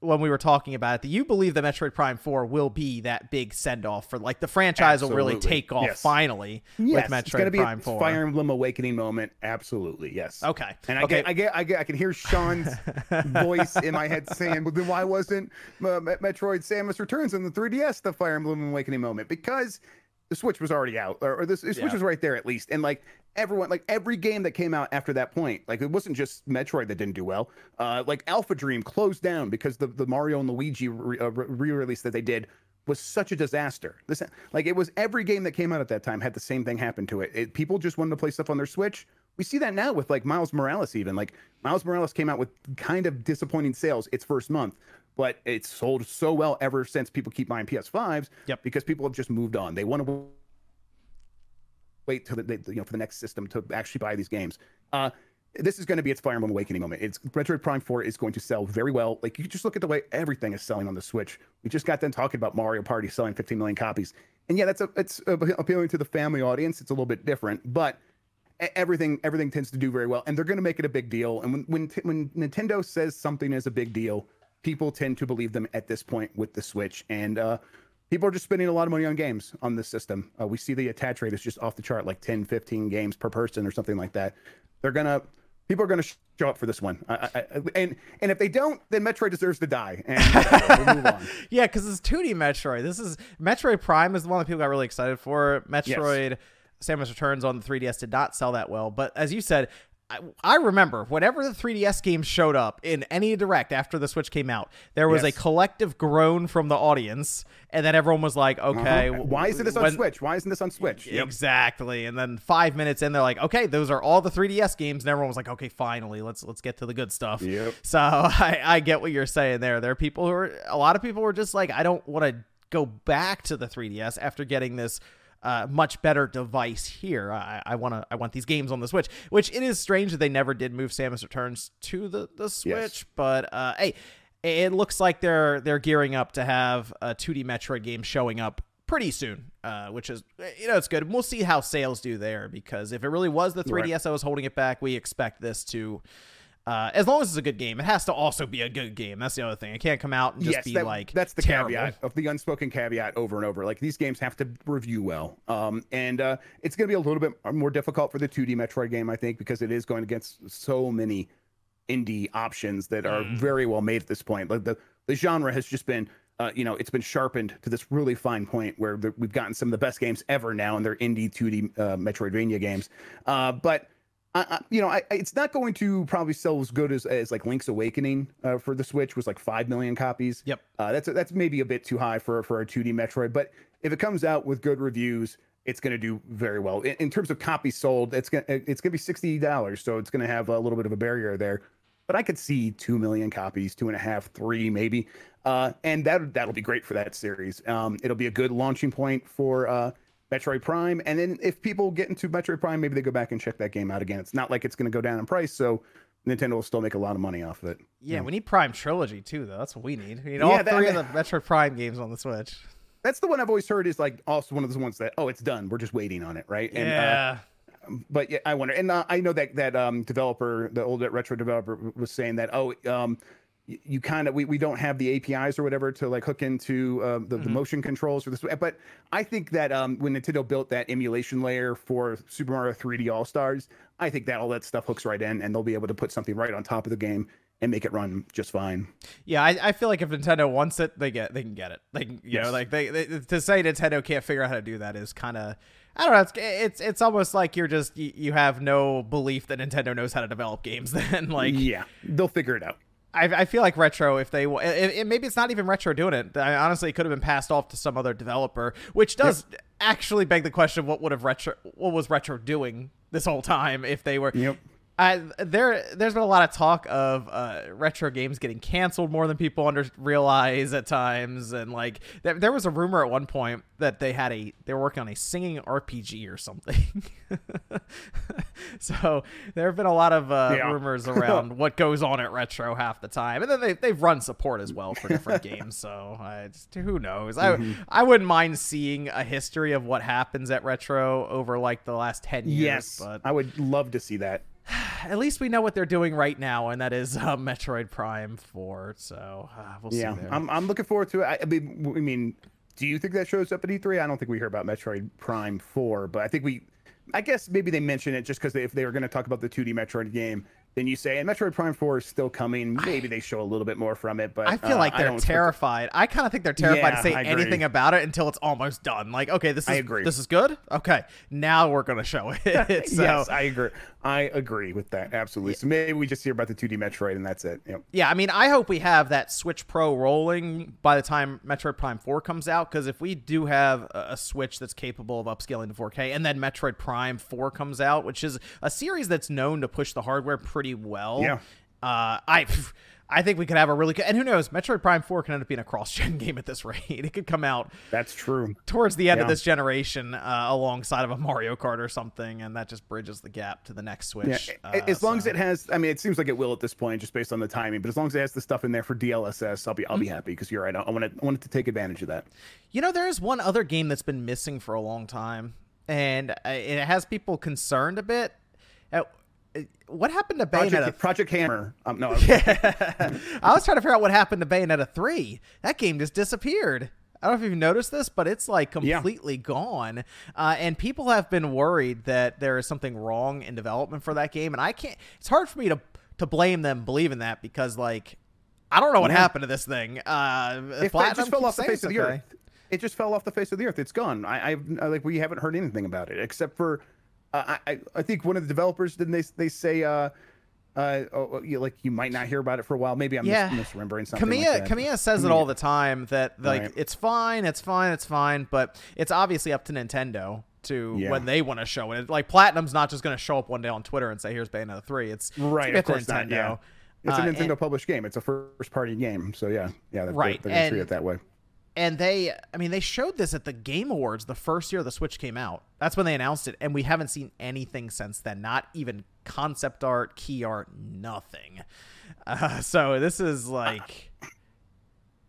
Speaker 1: when we were talking about it that you believe that Metroid Prime 4 will be that big send off for like the franchise Absolutely. will really take off yes. finally yes. with Metroid it's gonna be Prime 4.
Speaker 2: Fire Emblem Awakening moment. Absolutely. Yes.
Speaker 1: Okay.
Speaker 2: And I
Speaker 1: okay.
Speaker 2: get I get I get I can hear Sean's voice in my head saying, "Well then why wasn't uh, Metroid Samus Returns on the 3DS the Fire Emblem Awakening moment?" Because the Switch was already out, or, or the, Switch yeah. was right there at least. And like everyone, like every game that came out after that point, like it wasn't just Metroid that didn't do well. Uh, like Alpha Dream closed down because the, the Mario and Luigi re uh, release that they did was such a disaster. This, like it was every game that came out at that time had the same thing happen to it. it. People just wanted to play stuff on their Switch. We see that now with like Miles Morales, even like Miles Morales came out with kind of disappointing sales its first month, but it's sold so well ever since people keep buying PS5s.
Speaker 1: Yep.
Speaker 2: Because people have just moved on. They want to wait till the, you know for the next system to actually buy these games. Uh, this is going to be its Fire Emblem Awakening moment. It's Metroid Prime 4 is going to sell very well. Like you just look at the way everything is selling on the Switch. We just got done talking about Mario Party selling 15 million copies, and yeah, that's a, it's appealing to the family audience. It's a little bit different, but everything everything tends to do very well, and they're going to make it a big deal. And when when when Nintendo says something is a big deal, people tend to believe them at this point with the Switch. And uh, people are just spending a lot of money on games on this system. Uh, we see the attach rate is just off the chart, like 10, 15 games per person or something like that. They're gonna people are gonna show up for this one, I, I, and and if they don't, then Metroid deserves to die. And we'll
Speaker 1: move on. yeah, because it's 2D Metroid. This is Metroid Prime is the one that people got really excited for. Metroid. Yes. Samus Returns on the 3DS did not sell that well, but as you said, I, remember whenever the 3DS games showed up in any direct after the Switch came out, there was yes. a collective groan from the audience, and then everyone was like, uh-huh. "Okay, uh-huh.
Speaker 2: why isn't this on when, Switch? Why isn't this on Switch?"
Speaker 1: Exactly. Yep. And then five minutes in, they're like, "Okay, those are all the 3DS games," and everyone was like, "Okay, finally, let's let's get to the good stuff."
Speaker 2: Yep.
Speaker 1: So I, I get what you're saying there. There are people who are a lot of people were just like, "I don't want to go back to the 3DS after getting this." Uh, much better device here. I, I want to I want these games on the Switch, which it is strange that they never did move Samus Returns to the the Switch, yes. but uh, hey, it looks like they're they're gearing up to have a 2D Metroid game showing up pretty soon, uh, which is you know it's good. We'll see how sales do there because if it really was the 3DS right. that was holding it back, we expect this to uh, as long as it's a good game, it has to also be a good game. That's the other thing. It can't come out and just yes, be
Speaker 2: that,
Speaker 1: like
Speaker 2: that's the
Speaker 1: terrible.
Speaker 2: caveat of the unspoken caveat over and over. Like these games have to review well, um, and uh, it's going to be a little bit more difficult for the 2D Metroid game, I think, because it is going against so many indie options that are mm. very well made at this point. Like the the genre has just been. Uh, you know, it's been sharpened to this really fine point where the, we've gotten some of the best games ever now, and they're indie 2D uh, Metroidvania games. Uh, but I, you know, I, it's not going to probably sell as good as, as like Link's Awakening uh, for the Switch was like five million copies.
Speaker 1: Yep,
Speaker 2: uh, that's that's maybe a bit too high for for a 2D Metroid. But if it comes out with good reviews, it's going to do very well in, in, terms of copies sold. It's gonna it's gonna be sixty dollars, so it's going to have a little bit of a barrier there. But I could see two million copies, two and a half, three maybe, uh, and that that'll be great for that series. Um, it'll be a good launching point for uh, Metroid Prime. And then if people get into Metroid Prime, maybe they go back and check that game out again. It's not like it's going to go down in price, so Nintendo will still make a lot of money off of it.
Speaker 1: Yeah, yeah. we need Prime Trilogy too, though. That's what we need. We need all yeah, three that, of the Metroid Prime games on the Switch.
Speaker 2: That's the one I've always heard is like also one of those ones that oh, it's done. We're just waiting on it, right?
Speaker 1: And, uh, yeah.
Speaker 2: Uh, but yeah, I wonder, and uh, I know that that um, developer, the old retro developer, was saying that oh, um, you kind of we, we don't have the APIs or whatever to like hook into uh, the, mm-hmm. the motion controls for this. But I think that um, when Nintendo built that emulation layer for Super Mario 3D All Stars, I think that all that stuff hooks right in, and they'll be able to put something right on top of the game and make it run just fine.
Speaker 1: Yeah, I, I feel like if Nintendo wants it, they get they can get it. Like you yes. know, like they, they, to say Nintendo can't figure out how to do that is kind of I don't know. It's, it's it's almost like you're just you, you have no belief that Nintendo knows how to develop games. Then like
Speaker 2: yeah, they'll figure it out.
Speaker 1: I, I feel like retro if they it, it, maybe it's not even retro doing it I, honestly it could have been passed off to some other developer which does yep. actually beg the question what would have retro what was retro doing this whole time if they were
Speaker 2: yep.
Speaker 1: I, there, there's been a lot of talk of uh, retro games getting canceled more than people under realize at times, and like there, there was a rumor at one point that they had a they were working on a singing RPG or something. so there have been a lot of uh, yeah. rumors around what goes on at retro half the time, and then they they've run support as well for different games. So I just, who knows? Mm-hmm. I I wouldn't mind seeing a history of what happens at retro over like the last ten years.
Speaker 2: Yes,
Speaker 1: but
Speaker 2: I would love to see that
Speaker 1: at least we know what they're doing right now, and that is uh, Metroid Prime Four. So uh, we'll
Speaker 2: yeah,
Speaker 1: see. Yeah,
Speaker 2: I'm I'm looking forward to it. I, I, mean, I mean, do you think that shows up at E3? I don't think we hear about Metroid Prime Four, but I think we, I guess maybe they mention it just because if they were going to talk about the 2D Metroid game, then you say, and Metroid Prime 4 is still coming. Maybe I, they show a little bit more from it, but
Speaker 1: I feel uh, like they're terrified. I kind of think they're terrified yeah, to say anything about it until it's almost done. Like, okay, this is I agree. this is good. Okay, now we're gonna show it. so,
Speaker 2: yes, I agree. I agree with that absolutely. Yeah. So maybe we just hear about the 2D Metroid and that's it. Yep.
Speaker 1: Yeah, I mean, I hope we have that Switch Pro rolling by the time Metroid Prime 4 comes out. Because if we do have a, a Switch that's capable of upscaling to 4K, and then Metroid Prime 4 comes out, which is a series that's known to push the hardware pretty well.
Speaker 2: Yeah.
Speaker 1: Uh, I I think we could have a really good, and who knows, Metroid Prime 4 can end up being a cross gen game at this rate. It could come out.
Speaker 2: That's true.
Speaker 1: Towards the end yeah. of this generation, uh, alongside of a Mario Kart or something, and that just bridges the gap to the next Switch.
Speaker 2: Yeah. Uh, as long so. as it has, I mean, it seems like it will at this point, just based on the timing. But as long as it has the stuff in there for DLSS, I'll be I'll mm-hmm. be happy because you're right. I want to I wanted to take advantage of that.
Speaker 1: You know, there is one other game that's been missing for a long time, and uh, it has people concerned a bit. What happened to Bayonetta?
Speaker 2: Project, Project Hammer. Um, no,
Speaker 1: yeah. I was trying to figure out what happened to Bayonetta three. That game just disappeared. I don't know if you've noticed this, but it's like completely yeah. gone. Uh, and people have been worried that there is something wrong in development for that game. And I can't. It's hard for me to to blame them believing that because like I don't know what yeah. happened to this thing. Uh,
Speaker 2: it, it just fell off the face of the earth. It just fell off the face of the earth. It's gone. I, I like we haven't heard anything about it except for uh, I I think one of the developers didn't they they say uh uh oh, oh, you, like you might not hear about it for a while. Maybe I'm yeah. mis- misremembering something.
Speaker 1: Kamiya
Speaker 2: like
Speaker 1: Kamiya says it all the time that like right. it's fine, it's fine, it's fine, but it's obviously up to Nintendo to yeah. when they want to show it. Like Platinum's not just going to show up one day on Twitter and say here's Bayonetta three. It's
Speaker 2: right, it's of course Nintendo. Not, yeah. It's a uh, Nintendo and, published game. It's a first party game, so yeah, yeah, right. They're, they're and, treat it that way
Speaker 1: and they i mean they showed this at the game awards the first year the switch came out. That's when they announced it and we haven't seen anything since then. Not even concept art key art nothing. Uh, so this is like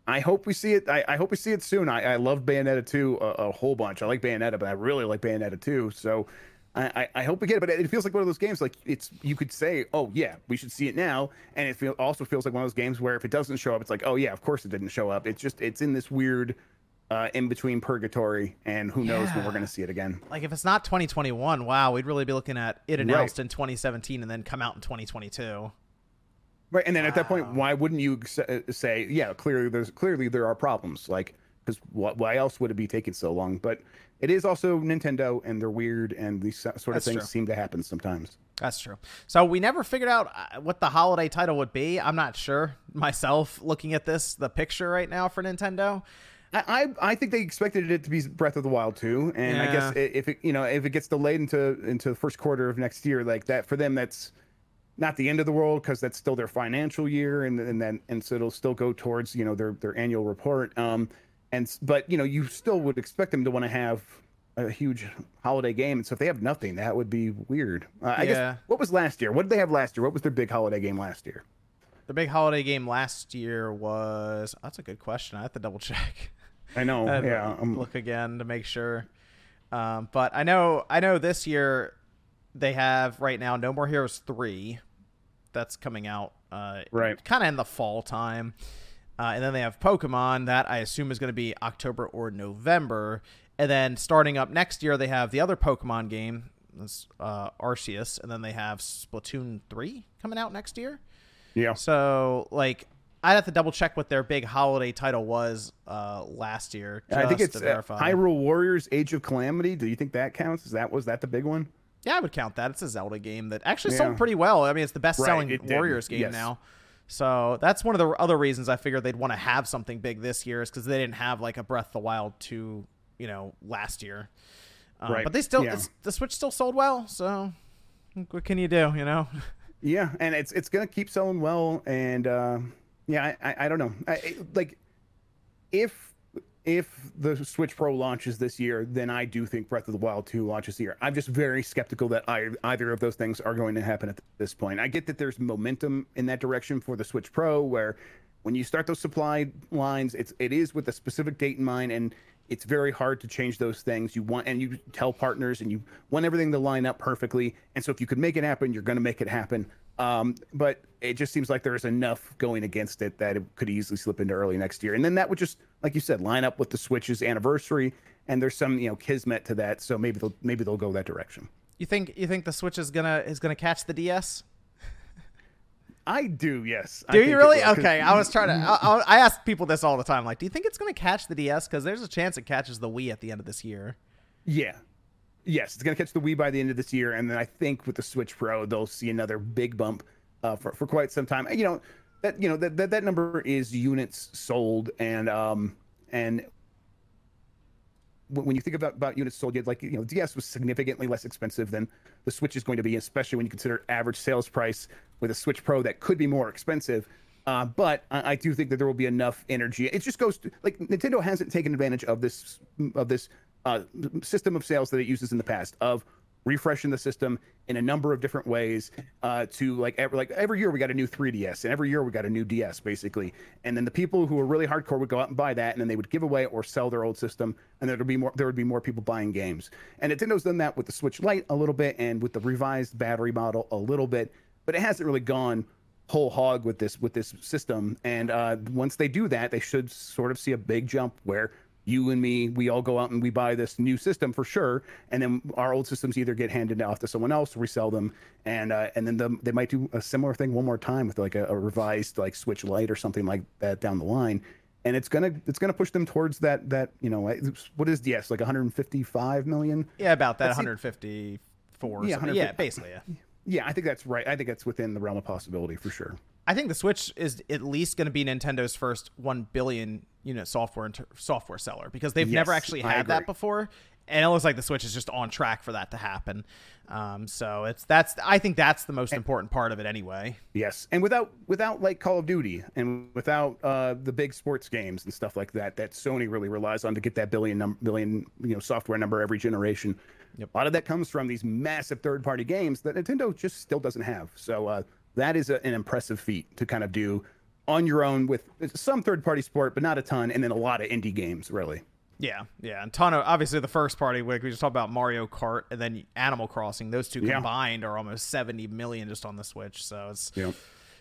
Speaker 2: i hope we see it. I, I hope we see it soon. I, I love bayonetta 2 a, a, whole bunch. I like bayonetta but i really like bayonetta 2 so I, I hope we get it, but it feels like one of those games. Like it's you could say, oh yeah, we should see it now, and it feel, also feels like one of those games where if it doesn't show up, it's like, oh yeah, of course it didn't show up. It's just it's in this weird uh, in between purgatory, and who knows when we're going to see it again.
Speaker 1: Like if it's not 2021, wow, we'd really be looking at it announced right. in 2017 and then come out in 2022.
Speaker 2: Right, and then wow. at that point, why wouldn't you uh, say, yeah, clearly there's clearly there are problems, like because why else would it be taking so long? But it is also Nintendo, and they're weird, and these sort of That's things true. seem to happen sometimes.
Speaker 1: That's true. So we never figured out uh, what the holiday title would be. I'm not sure myself. Looking at this, the picture right now for Nintendo.
Speaker 2: I, I think they expected it to be Breath of the Wild too, and yeah. I guess if it you know if it gets delayed into into the first quarter of next year, like that for them, that's not the end of the world because that's still their financial year, and and then and so it'll still go towards you know their their annual report. Um, and but you know you still would expect them to want to have a huge holiday game and so if they have nothing that would be weird. Uh, i yeah. guess what was last year? What did they have last year? What was their big holiday game last year?
Speaker 1: The big holiday game last year was that's a good question. I have to double check.
Speaker 2: I know. I yeah
Speaker 1: um, look again to make sure. Um, but i know i know this year they have right now no more heroes 3 that's coming out uh,
Speaker 2: right.
Speaker 1: kind of in the fall time uh, and then they have Pokemon, that I assume is going to be October or November. And then starting up next year, they have the other Pokemon game, uh, Arceus, and then they have Splatoon 3 coming out next year.
Speaker 2: Yeah.
Speaker 1: So like I'd have to double check what their big holiday title was uh, last year.
Speaker 2: I think it's uh, Hyrule Warriors: Age of Calamity. Do you think that counts? Is that was that the big one?
Speaker 1: Yeah, I would count that. It's a Zelda game that actually yeah. sold pretty well. I mean, it's the best-selling right, Warriors game yes. now. So that's one of the other reasons I figured they'd want to have something big this year is because they didn't have like a Breath of the Wild two, you know, last year. Um, right. But they still, yeah. the Switch still sold well. So what can you do? You know.
Speaker 2: Yeah, and it's it's gonna keep selling well, and uh, yeah, I, I, I don't know, I, like if if the Switch Pro launches this year, then I do think Breath of the Wild 2 launches here. I'm just very skeptical that I, either of those things are going to happen at this point. I get that there's momentum in that direction for the Switch Pro, where when you start those supply lines, it's it is with a specific date in mind, and it's very hard to change those things. You want and you tell partners, and you want everything to line up perfectly. And so, if you could make it happen, you're going to make it happen. Um, but it just seems like there's enough going against it that it could easily slip into early next year. And then that would just, like you said, line up with the Switch's anniversary. And there's some, you know, kismet to that. So maybe they'll maybe they'll go that direction.
Speaker 1: You think you think the Switch is gonna is gonna catch the DS?
Speaker 2: I do, yes.
Speaker 1: Do you really? Okay, I was trying to. I, I ask people this all the time. Like, do you think it's going to catch the DS? Because there's a chance it catches the Wii at the end of this year.
Speaker 2: Yeah, yes, it's going to catch the Wii by the end of this year, and then I think with the Switch Pro, they'll see another big bump uh, for for quite some time. You know that you know that that, that number is units sold, and um and when you think about, about units sold, you'd like you know DS was significantly less expensive than the Switch is going to be, especially when you consider average sales price with a Switch Pro that could be more expensive. Uh, but I, I, do think that there will be enough energy. It just goes to, like Nintendo hasn't taken advantage of this of this uh, system of sales that it uses in the past of refreshing the system in a number of different ways uh, to like every, like every year we got a new 3ds and every year we got a new ds basically. And then the people who were really hardcore would go out and buy that and then they would give away or sell their old system and there would be more there would be more people buying games. And nintendo's done that with the switch lite a little bit and with the revised battery model a little bit but it hasn't really gone whole hog with this with this system. And uh, once they do that they should sort of see a big jump where you and me, we all go out and we buy this new system for sure, and then our old systems either get handed off to someone else, resell them, and uh, and then the, they might do a similar thing one more time with like a, a, revised like Switch Lite or something like that down the line, and it's gonna it's gonna push them towards that that you know what is DS like 155 million?
Speaker 1: Yeah, about that 154. Yeah, yeah, basically. Yeah.
Speaker 2: Yeah, I think that's right. I think that's within the realm of possibility for sure.
Speaker 1: I think the Switch is at least going to be Nintendo's first one billion unit software inter- software seller because they've yes, never actually had that before, and it looks like the Switch is just on track for that to happen. Um, so it's that's I think that's the most and, important part of it anyway.
Speaker 2: Yes, and without without like Call of Duty and without uh, the big sports games and stuff like that that Sony really relies on to get that billion num- billion you know software number every generation. Yep. A lot of that comes from these massive third party games that Nintendo just still doesn't have. So uh, that is a, an impressive feat to kind of do on your own with some third party support, but not a ton, and then a lot of indie games, really.
Speaker 1: Yeah, yeah, and ton of obviously the first party. Like we just talked about Mario Kart and then Animal Crossing. Those two yeah. combined are almost seventy million just on the Switch. So it's yeah,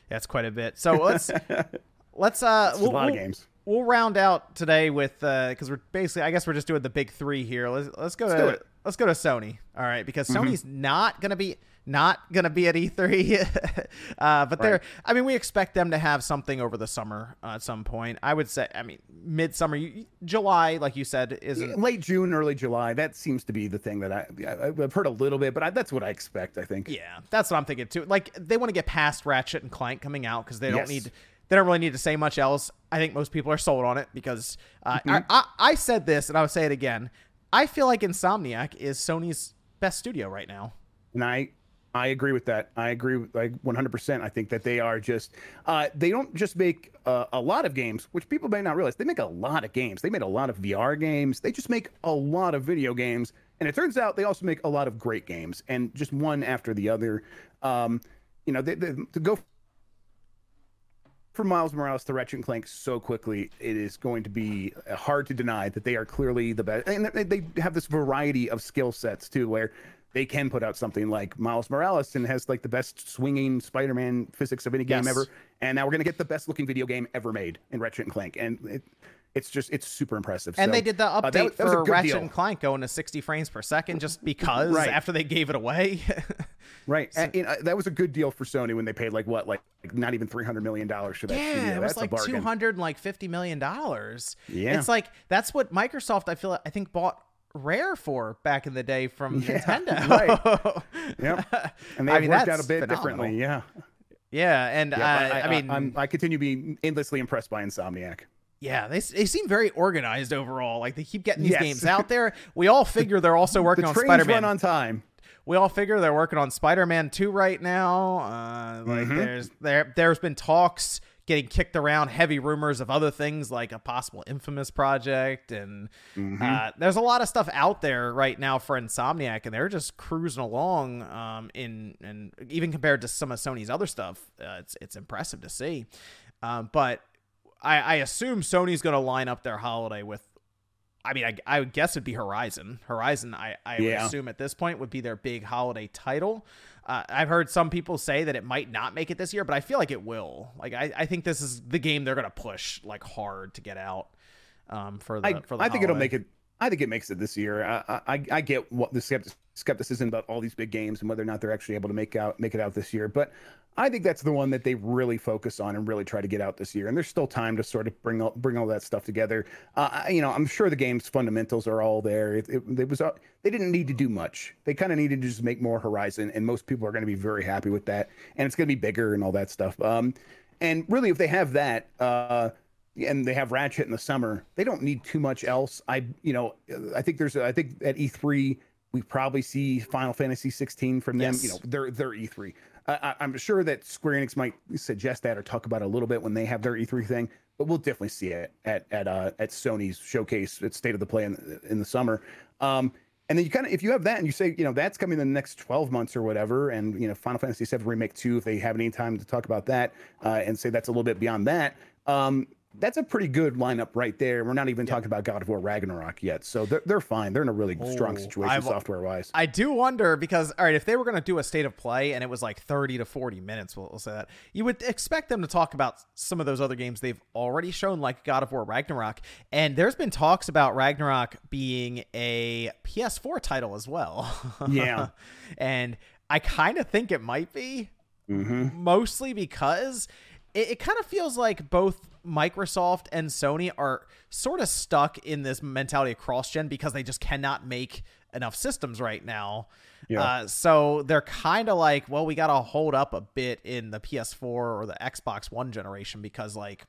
Speaker 1: that's quite a bit. So let's let's uh,
Speaker 2: we'll, a lot we'll, of games.
Speaker 1: We'll round out today with because uh, we're basically I guess we're just doing the big three here. Let's let's go let's to let's go to Sony. All right, because mm-hmm. Sony's not gonna be not going to be at E3. uh, but right. they're, I mean, we expect them to have something over the summer uh, at some point. I would say, I mean, midsummer, July, like you said, is
Speaker 2: late June, early July. That seems to be the thing that I, I've heard a little bit, but I, that's what I expect, I think.
Speaker 1: Yeah, that's what I'm thinking too. Like, they want to get past Ratchet and Clank coming out because they don't yes. need they don't really need to say much else. I think most people are sold on it because uh, mm-hmm. I, I, I, said this and I'll say it again. I feel like Insomniac is Sony's best studio right now.
Speaker 2: And I I agree with that. I agree with like 100%. I think that they are just, uh, they don't just make uh, a lot of games, which people may not realize. They make a lot of games. They made a lot of VR games. They just make a lot of video games. And it turns out they also make a lot of great games and just one after the other. Um, you know, they, they, to go from Miles Morales to Ratchet and Clank so quickly, it is going to be uh, hard to deny that they are clearly the best. And they have this variety of skill sets too, where they can put out something like Miles Morales and has like the best swinging Spider-Man physics of any game yes. ever. And now we're gonna get the best looking video game ever made in Ratchet and Clank. And it, it's just it's super impressive.
Speaker 1: And
Speaker 2: so,
Speaker 1: they did the update uh, that, that for Ratchet deal. and Clank going to 60 frames per second just because right. after they gave it away.
Speaker 2: right, so, and, uh, that was a good deal for Sony when they paid like what, like, like not even 300 million dollars for that.
Speaker 1: Yeah,
Speaker 2: studio.
Speaker 1: it was like 200 like 50 million dollars.
Speaker 2: Yeah,
Speaker 1: it's like that's what Microsoft I feel I think bought Rare for back in the day from yeah, Nintendo.
Speaker 2: right. Yep. And they I mean, worked out a bit phenomenal. differently. Yeah.
Speaker 1: Yeah, and yeah, uh, I, I, mean,
Speaker 2: I, I continue being endlessly impressed by Insomniac.
Speaker 1: Yeah, they, they seem very organized overall. Like they keep getting these yes. games out there. We all figure they're also working
Speaker 2: the
Speaker 1: on Spider-Man.
Speaker 2: Run on time.
Speaker 1: We all figure they're working on Spider-Man 2 right now. Uh, like mm-hmm. there's there there's been talks getting kicked around, heavy rumors of other things like a possible Infamous project, and mm-hmm. uh, there's a lot of stuff out there right now for Insomniac, and they're just cruising along. Um, in and even compared to some of Sony's other stuff, uh, it's it's impressive to see. Um, but I, I assume Sony's going to line up their holiday with. I mean, I, I would guess it'd be Horizon. Horizon, I, I yeah. would assume at this point would be their big holiday title. Uh, I've heard some people say that it might not make it this year, but I feel like it will. Like, I, I think this is the game they're going to push like hard to get out um, for the
Speaker 2: I,
Speaker 1: for the.
Speaker 2: I think it'll make it. I think it makes it this year. I I, I get what the skepticism about all these big games and whether or not they're actually able to make out make it out this year, but I think that's the one that they really focus on and really try to get out this year. And there's still time to sort of bring all, bring all that stuff together. Uh, you know, I'm sure the game's fundamentals are all there. It, it, it was uh, they didn't need to do much. They kind of needed to just make more Horizon, and most people are going to be very happy with that. And it's going to be bigger and all that stuff. Um, and really, if they have that, uh, and they have Ratchet in the summer, they don't need too much else. I, you know, I think there's, I think at E3 we probably see Final Fantasy 16 from them. Yes. You know, they're they're E3. I, am sure that Square Enix might suggest that or talk about it a little bit when they have their E3 thing, but we'll definitely see it at at uh, at Sony's showcase at State of the Play in, in the summer. Um, and then you kind of, if you have that and you say, you know, that's coming in the next 12 months or whatever, and you know, Final Fantasy VII Remake 2, if they have any time to talk about that, uh, and say that's a little bit beyond that, um, that's a pretty good lineup right there. We're not even yep. talking about God of War Ragnarok yet, so they're, they're fine. They're in a really oh, strong situation software wise.
Speaker 1: I do wonder because all right, if they were going to do a state of play and it was like thirty to forty minutes, we'll, we'll, say that you would expect them to talk about some of those other games they've already shown, like God of War Ragnarok. And there's been talks about Ragnarok being a PS4 title as well.
Speaker 2: Yeah,
Speaker 1: and I kind of think it might be,
Speaker 2: mm-hmm.
Speaker 1: mostly because it, it kind of feels like both Microsoft and Sony are sort of stuck in this mentality of cross gen because they just cannot make enough systems right now. Yeah. Uh, so they're kind of like, well, we got to hold up a bit in the PS4 or the Xbox One generation because like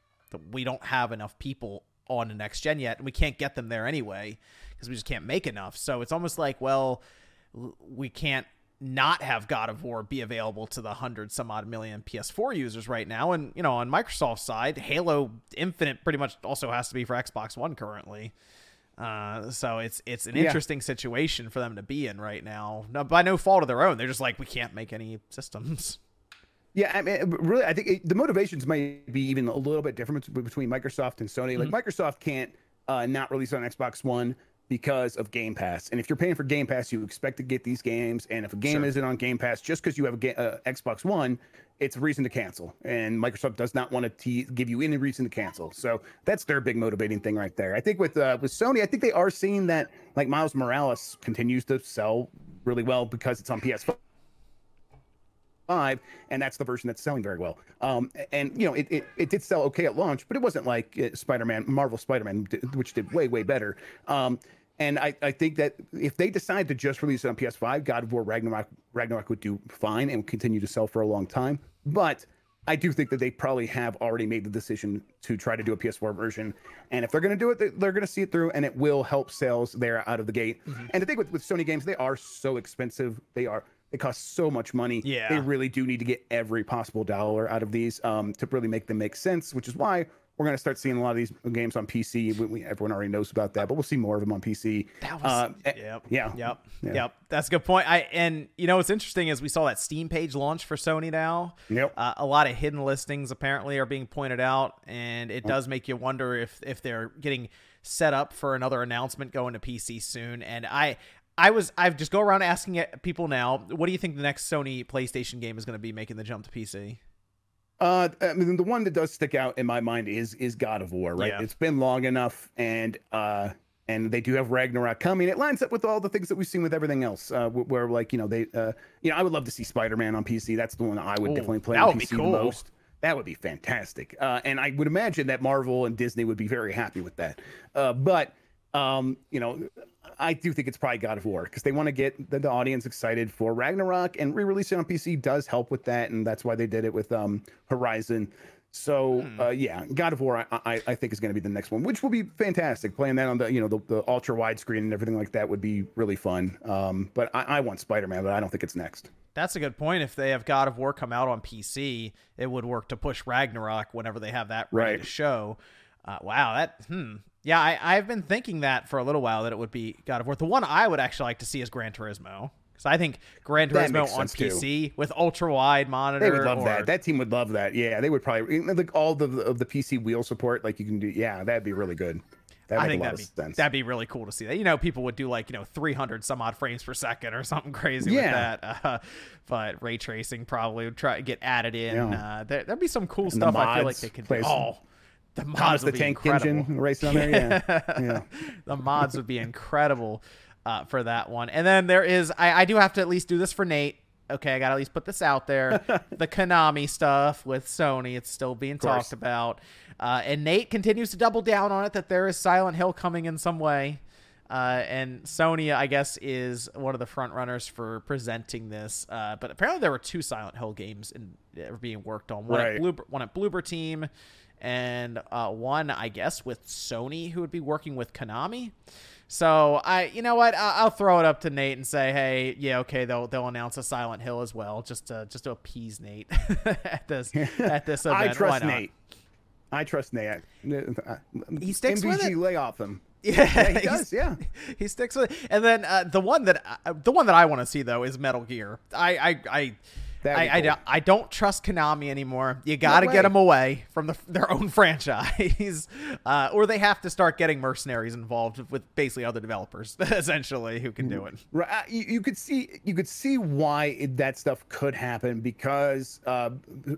Speaker 1: we don't have enough people on the next gen yet, and we can't get them there anyway because we just can't make enough. So it's almost like, well, we can't not have God of War be available to the hundred some odd million PS4 users right now. And you know, on Microsoft's side, Halo Infinite pretty much also has to be for Xbox One currently. Uh, so it's it's an yeah. interesting situation for them to be in right now. No, by no fault of their own, they're just like we can't make any systems.
Speaker 2: Yeah, I mean, really, I think it, the motivations might be even a little bit different between Microsoft and Sony. Like mm-hmm. Microsoft can't uh, not release on Xbox One because of Game Pass. And if you're paying for Game Pass, you expect to get these games. And if a game sure. isn't on Game Pass, just because you have a ga- uh, Xbox One, it's a reason to cancel. And Microsoft does not want to te- give you any reason to cancel. So that's their big motivating thing right there. I think with uh, with Sony, I think they are seeing that like Miles Morales continues to sell really well because it's on PS5 five, and that's the version that's selling very well. Um, and you know, it, it, it did sell okay at launch, but it wasn't like uh, Spider-Man, Marvel Spider-Man, which did way way better. Um, and I, I think that if they decide to just release it on PS5, God of War Ragnarok Ragnarok would do fine and continue to sell for a long time. But I do think that they probably have already made the decision to try to do a PS4 version. And if they're going to do it, they're going to see it through and it will help sales there out of the gate. Mm-hmm. And the thing with, with Sony games, they are so expensive. They are they cost so much money.
Speaker 1: Yeah.
Speaker 2: They really do need to get every possible dollar out of these um, to really make them make sense, which is why we're going to start seeing a lot of these games on PC. We, we, everyone already knows about that, but we'll see more of them on PC.
Speaker 1: That was, uh, yep, yeah, yep, yeah. yep. That's a good point. I and you know what's interesting is we saw that Steam page launch for Sony now.
Speaker 2: Yep.
Speaker 1: Uh, a lot of hidden listings apparently are being pointed out, and it does make you wonder if if they're getting set up for another announcement going to PC soon. And I I was I've just go around asking people now, what do you think the next Sony PlayStation game is going to be making the jump to PC?
Speaker 2: Uh, I mean, the one that does stick out in my mind is is God of War, right? Yeah. It's been long enough, and uh, and they do have Ragnarok coming. It lines up with all the things that we've seen with everything else. Uh, where like you know they, uh, you know, I would love to see Spider Man on PC. That's the one I would Ooh, definitely play on PC cool. the most. That would be fantastic. Uh, and I would imagine that Marvel and Disney would be very happy with that. Uh, but um, you know, I do think it's probably God of War because they want to get the, the, audience excited for Ragnarok, and re-releasing on PC does help with that, and that's why they did it with um, Horizon. So hmm. uh, yeah, God of War, I, I, I think is going to be the next one, which will be fantastic. Playing that on the you know the, the ultra wide screen and everything like that would be really fun. Um, but I, I want Spider Man, but I don't think it's next.
Speaker 1: That's a good point. If they have God of War come out on PC, it would work to push Ragnarok whenever they have that ready right. to show. Uh, wow, that hmm. Yeah, I, I've been thinking that for a little while that it would be God of War. The one I would actually like to see is Gran Turismo. Because I think Gran Turismo on PC too. with ultra wide monitor.
Speaker 2: They would love
Speaker 1: or...
Speaker 2: that. That team would love that. Yeah, they would probably like all the of the PC wheel support. Like you can do. Yeah, that'd be really good.
Speaker 1: That'd I think that'd be sense. that'd be really cool to see that. You know, people would do like you know 300 some odd frames per second or something crazy yeah. with that. Uh, but ray tracing probably would try to get added in. Yeah. Uh, there, would be some cool and stuff. I feel like they could. Do. Oh,
Speaker 2: the mods would the Tank incredible. Engine racing on there. Yeah, yeah.
Speaker 1: the mods would be incredible uh, for that one. And then there is, I, I do have to at least do this for Nate. Okay, I got to at least put this out there. the Konami stuff with Sony, it's still being talked about. Uh, and Nate continues to double down on it that there is Silent Hill coming in some way. Uh, and Sony, I guess, is one of the front runners for presenting this. Uh, but apparently, there were two Silent Hill games in, uh, being worked on. One right. at Bloober, one at Bloober Team, and uh, one, I guess, with Sony, who would be working with Konami. So I, you know what, I'll, I'll throw it up to Nate and say, hey, yeah, okay, they'll they'll announce a Silent Hill as well, just to just to appease Nate at this at this event.
Speaker 2: I trust Nate. I trust Nate.
Speaker 1: He sticks MVG with it.
Speaker 2: lay off him.
Speaker 1: Yeah, yeah, he does. Yeah, he sticks with it. And then uh, the one that uh, the one that I want to see though is Metal Gear. I I, I I, cool. I, I, don't trust Konami anymore. You got to no get them away from the, their own franchise, uh, or they have to start getting mercenaries involved with basically other developers, essentially, who can do it.
Speaker 2: Right. Uh, you, you, could see you could see why it, that stuff could happen because uh,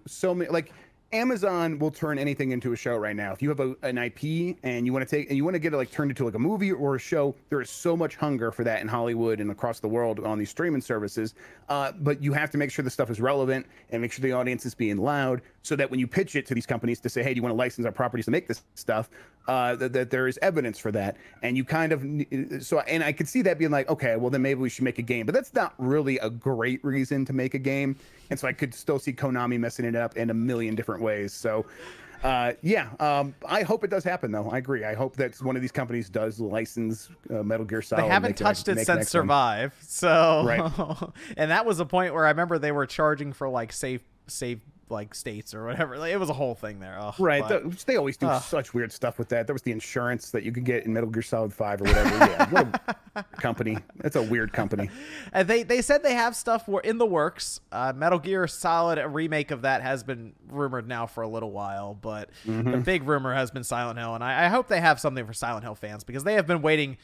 Speaker 2: so many like Amazon will turn anything into a show right now. If you have a, an IP and you want to take and you want to get it like turned into like a movie or a show, there is so much hunger for that in Hollywood and across the world on these streaming services. Uh, but you have to make sure the stuff is relevant and make sure the audience is being loud so that when you pitch it to these companies to say, hey, do you want to license our properties to make this stuff? Uh, that, that there is evidence for that. And you kind of so and I could see that being like, okay, well then maybe we should make a game. But that's not really a great reason to make a game. And so I could still see Konami messing it up in a million different ways. So, uh, yeah, um, I hope it does happen though. I agree. I hope that one of these companies does license uh, Metal Gear Solid.
Speaker 1: They haven't touched it, it since Survive, one. so right. and that was a point where I remember they were charging for like save save like states or whatever. Like, it was a whole thing there. Ugh,
Speaker 2: right. But, the, they always do uh, such weird stuff with that. There was the insurance that you could get in Metal Gear Solid Five or whatever. yeah, what company. That's a weird company.
Speaker 1: And they they said they have stuff in the works. Uh, Metal Gear Solid a remake of that has been rumored now for a little while, but mm-hmm. the big rumor has been Silent Hill, and I, I hope they have something for Silent Hill fans because they have been waiting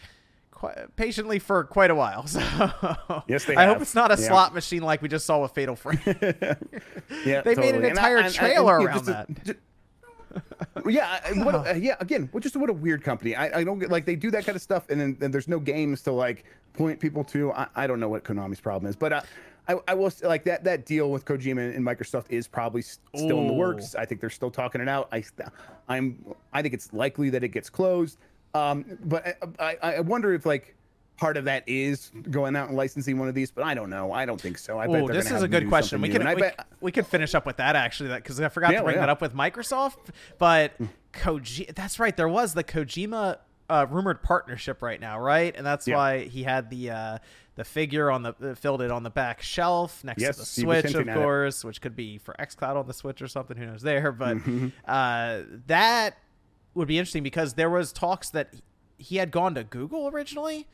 Speaker 1: quite, patiently for quite a while. So
Speaker 2: yes, they.
Speaker 1: I
Speaker 2: have.
Speaker 1: hope it's not a yeah. slot machine like we just saw with Fatal Frame. yeah, they totally. made an entire and I, trailer and, around that. A, just,
Speaker 2: yeah, what, uh, yeah. Again, what just what a weird company. I, I don't get like they do that kind of stuff, and then and there's no games to like point people to. I, I don't know what Konami's problem is, but uh, I I will like that that deal with Kojima and Microsoft is probably still Ooh. in the works. I think they're still talking it out. I I'm I think it's likely that it gets closed. Um, but uh, I, I wonder if like part of that is going out and licensing one of these, but I don't know. I don't think so. I
Speaker 1: Ooh, bet this is a good question. We can we, bet... we could finish up with that actually, that because I forgot yeah, to bring yeah. that up with Microsoft. But. Koji, that's right. There was the Kojima uh, rumored partnership right now, right? And that's yeah. why he had the uh, the figure on the uh, filled it on the back shelf next yes, to the Switch, of course, which could be for XCloud on the Switch or something. Who knows there? But mm-hmm. uh, that would be interesting because there was talks that he had gone to Google originally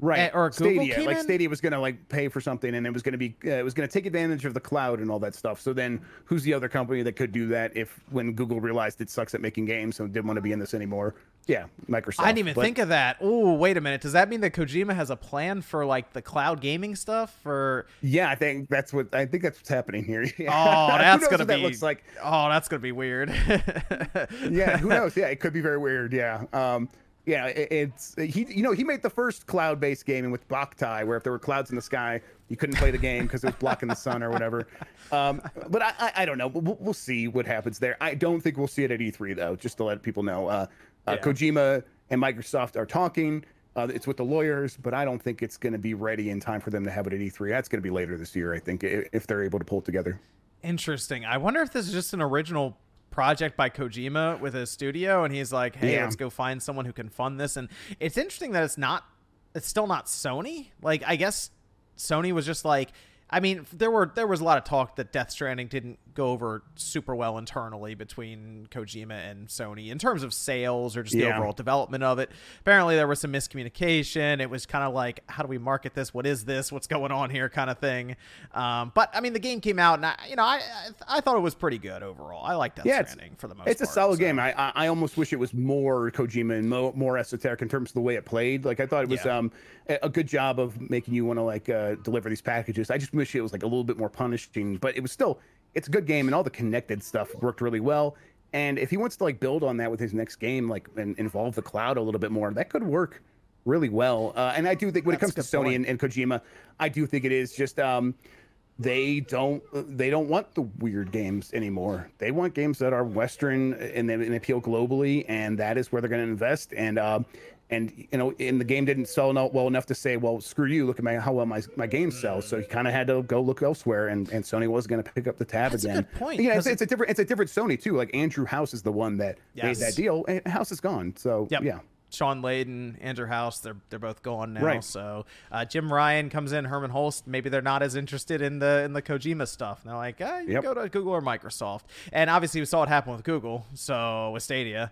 Speaker 2: right?
Speaker 1: or Google
Speaker 2: Stadia, like
Speaker 1: in?
Speaker 2: Stadia was going to like pay for something, and it was going to be uh, it was going to take advantage of the cloud and all that stuff. So then, who's the other company that could do that if when Google realized it sucks at making games and didn't want to be in this anymore? Yeah, Microsoft.
Speaker 1: I didn't even
Speaker 2: But-
Speaker 1: think of that. Oh, wait a minute. Does that mean that Kojima has a plan for like the cloud gaming stuff? For
Speaker 2: Yeah, I think that's what I think that's what's happening here. Yeah.
Speaker 1: oh, that's gonna be.
Speaker 2: That looks like.
Speaker 1: Oh, that's gonna be weird.
Speaker 2: yeah, who knows? Yeah, it could be very weird. Yeah. Um, yeah, it, it's he. You know, he made the first cloud-based gaming with Boktai, where if there were clouds in the sky, you couldn't play the game because it was blocking the sun or whatever. Um, but I, I, I don't know. We'll, we'll see what happens there. I don't think we'll see it at E3 though. Just to let people know, uh, uh,
Speaker 1: Yeah.
Speaker 2: Kojima and Microsoft are talking. Uh, it's with the lawyers, but I don't think it's going to be ready in time for them to have it at E3. That's going to be later this year, I think, if they're able to pull it together.
Speaker 1: Interesting. I wonder if this is just an original project by Kojima with his studio, and he's like, "Hey,
Speaker 2: Yeah.
Speaker 1: let's go find someone who can fund this." And it's interesting that it's not, it's still not Sony. Like, I guess Sony was just like, I mean, there were there was a lot of talk that Death Stranding didn't go over super well internally between Kojima and Sony in terms of sales or just the overall development of it. Apparently, there was some miscommunication. It was kind of like, how do we market this? What is this? What's going on here? Kind of thing. Um, but I mean, the game came out, and I, you know, I, I thought it was pretty good overall. I like Death
Speaker 2: Yeah,
Speaker 1: Stranding for the most.
Speaker 2: It's a solid
Speaker 1: so.
Speaker 2: game. I, I almost wish it was more Kojima and mo- more esoteric in terms of the way it played. Like I thought it was
Speaker 1: Yeah.
Speaker 2: um a, a good job of making you want to like uh, deliver these packages. I just wish it was like a little bit more punishing, but it was still it's a good game and all the connected stuff worked really well. And if he wants to like build on that with his next game, like and involve the cloud a little bit more, that could work really well. Uh, and I do think when it comes to Sony and, and Kojima, I do think it is just um they don't they don't want the weird games anymore. They want games that are Western and they and appeal globally, and that is where they're going to invest. And uh, and you know, and the game didn't sell no- well enough to say, well, screw you. Look at my how well my my game sells. So he kind of had to go look elsewhere, and, and Sony was going to pick up the tab
Speaker 1: That's a
Speaker 2: again.
Speaker 1: good point,
Speaker 2: Yeah, it's, it's a different it's a different Sony too. Like Andrew House is the one that
Speaker 1: Yes.
Speaker 2: made that deal, and House is gone. So
Speaker 1: Yep.
Speaker 2: yeah.
Speaker 1: Shawn Layden, Andrew House, they're they're both gone now.
Speaker 2: Right.
Speaker 1: So uh, Jim Ryan comes in, Hermen Hulst. Maybe they're not as interested in the in the Kojima stuff. And they're like, ah, you
Speaker 2: Yep.
Speaker 1: go to Google or Microsoft. And obviously, we saw it happen with Google. So with Stadia,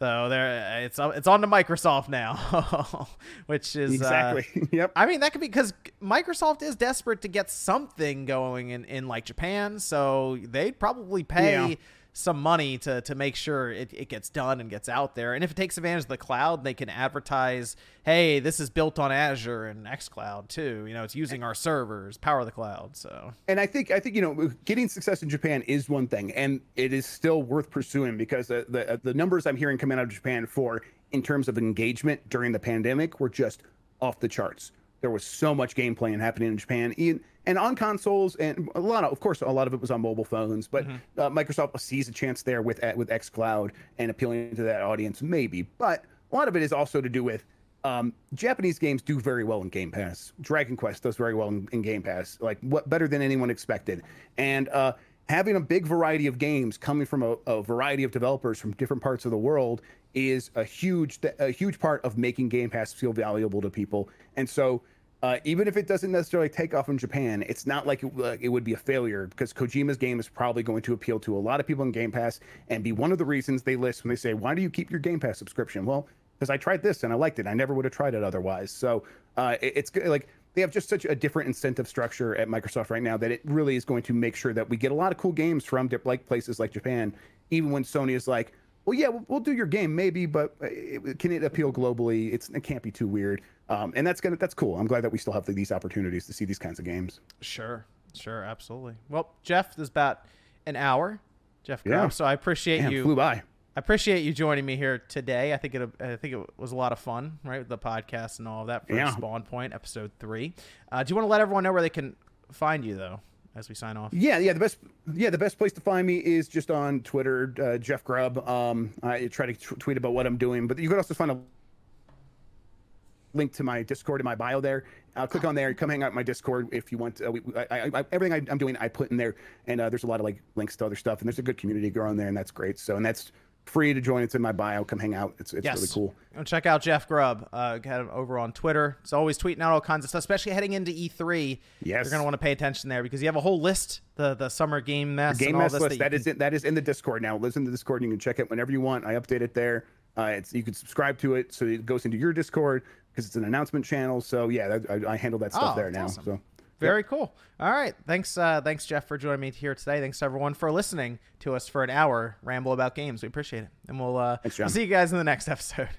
Speaker 1: though, there it's it's on to Microsoft now, which is uh,
Speaker 2: Exactly. yep.
Speaker 1: I mean, that could be because Microsoft is desperate to get something going in, in like Japan, so they'd probably pay
Speaker 2: Yeah.
Speaker 1: Some money to, to make sure it, it gets done and gets out there. And if it takes advantage of the cloud, they can advertise, hey, this is built on Azure and xCloud too. You know, it's using our servers, power the cloud. So
Speaker 2: and I think I think you know getting success in Japan is one thing, and it is still worth pursuing because the the, the numbers I'm hearing coming out of Japan for in terms of engagement during the pandemic were just off the charts. There was so much game playing happening in Japan, and, and on consoles, and a lot of, of course, a lot of it was on mobile phones. But uh, Microsoft sees a chance there with with XCloud and appealing to that audience, maybe. But a lot of it is also to do with um, Japanese games do very well in Game Pass. Dragon Quest does very well in, in Game Pass, like what better than anyone expected. And uh, having a big variety of games coming from a, a variety of developers from different parts of the world is a huge a huge part of making Game Pass feel valuable to people. And so. Uh, even if it doesn't necessarily take off in Japan, it's not like it, like it would be a failure because Kojima's game is probably going to appeal to a lot of people in Game Pass and be one of the reasons they list when they say, "Why do you keep your Game Pass subscription?" Well, because I tried this and I liked it. I never would have tried it otherwise. So uh, it- it's. Like they have just such a different incentive structure at Microsoft right now that it really is going to make sure that we get a lot of cool games from like places like Japan, even when Sony is like, well, yeah, we'll, we'll do your game maybe, but uh, it, can it appeal globally? It's it can't be too weird. Um, and that's gonna that's cool. I'm glad that we still have these opportunities to see these kinds of games.
Speaker 1: sure, sure, absolutely. Well, Jeff, this is about an hour. Jeff,
Speaker 2: Yeah.
Speaker 1: So I appreciate
Speaker 2: Damn,
Speaker 1: you.
Speaker 2: flew by.
Speaker 1: I appreciate you joining me here today. I think it I think it was a lot of fun, right? The podcast and all of that for
Speaker 2: Yeah.
Speaker 1: Spawn Point episode three. Uh, do you want to let everyone know where they can find you though, as we sign off?
Speaker 2: Yeah, yeah. The best, yeah, the best place to find me is just on Twitter, uh, Jeff Grubb. Um, I try to t- tweet about what I'm doing, but you can also find a link to my Discord in my bio there. Uh, click on there, come hang out my Discord if you want. Uh, we, I, I, I, everything I, I'm doing, I put in there, and uh, there's a lot of like links to other stuff, and there's a good community growing there, and that's great. So, and that's free to join. It's in my bio. Come hang out. It's it's
Speaker 1: Yes.
Speaker 2: really cool.
Speaker 1: And check out Jeff Grubb. Uh, got him over on Twitter. He's always tweeting out all kinds of stuff, especially heading into E3.
Speaker 2: Yes.
Speaker 1: You're gonna want to pay attention there because you have a whole list, the the summer game mess,
Speaker 2: Game
Speaker 1: and all
Speaker 2: Mess list
Speaker 1: that
Speaker 2: that is in, that is in the Discord now. Listen to the Discord. And you can check it whenever you want. I update it there. Uh, it's you can subscribe to it so it goes into your Discord. because it's an announcement channel. So yeah, that, I, I, handle that stuff oh, there now. Awesome. So
Speaker 1: very yep. cool. All right. Thanks, uh, thanks, Jeff, for joining me here today. Thanks everyone for listening to us for an hour ramble about games. We appreciate it, and we'll, uh, Thanks, we'll see you guys in the next episode.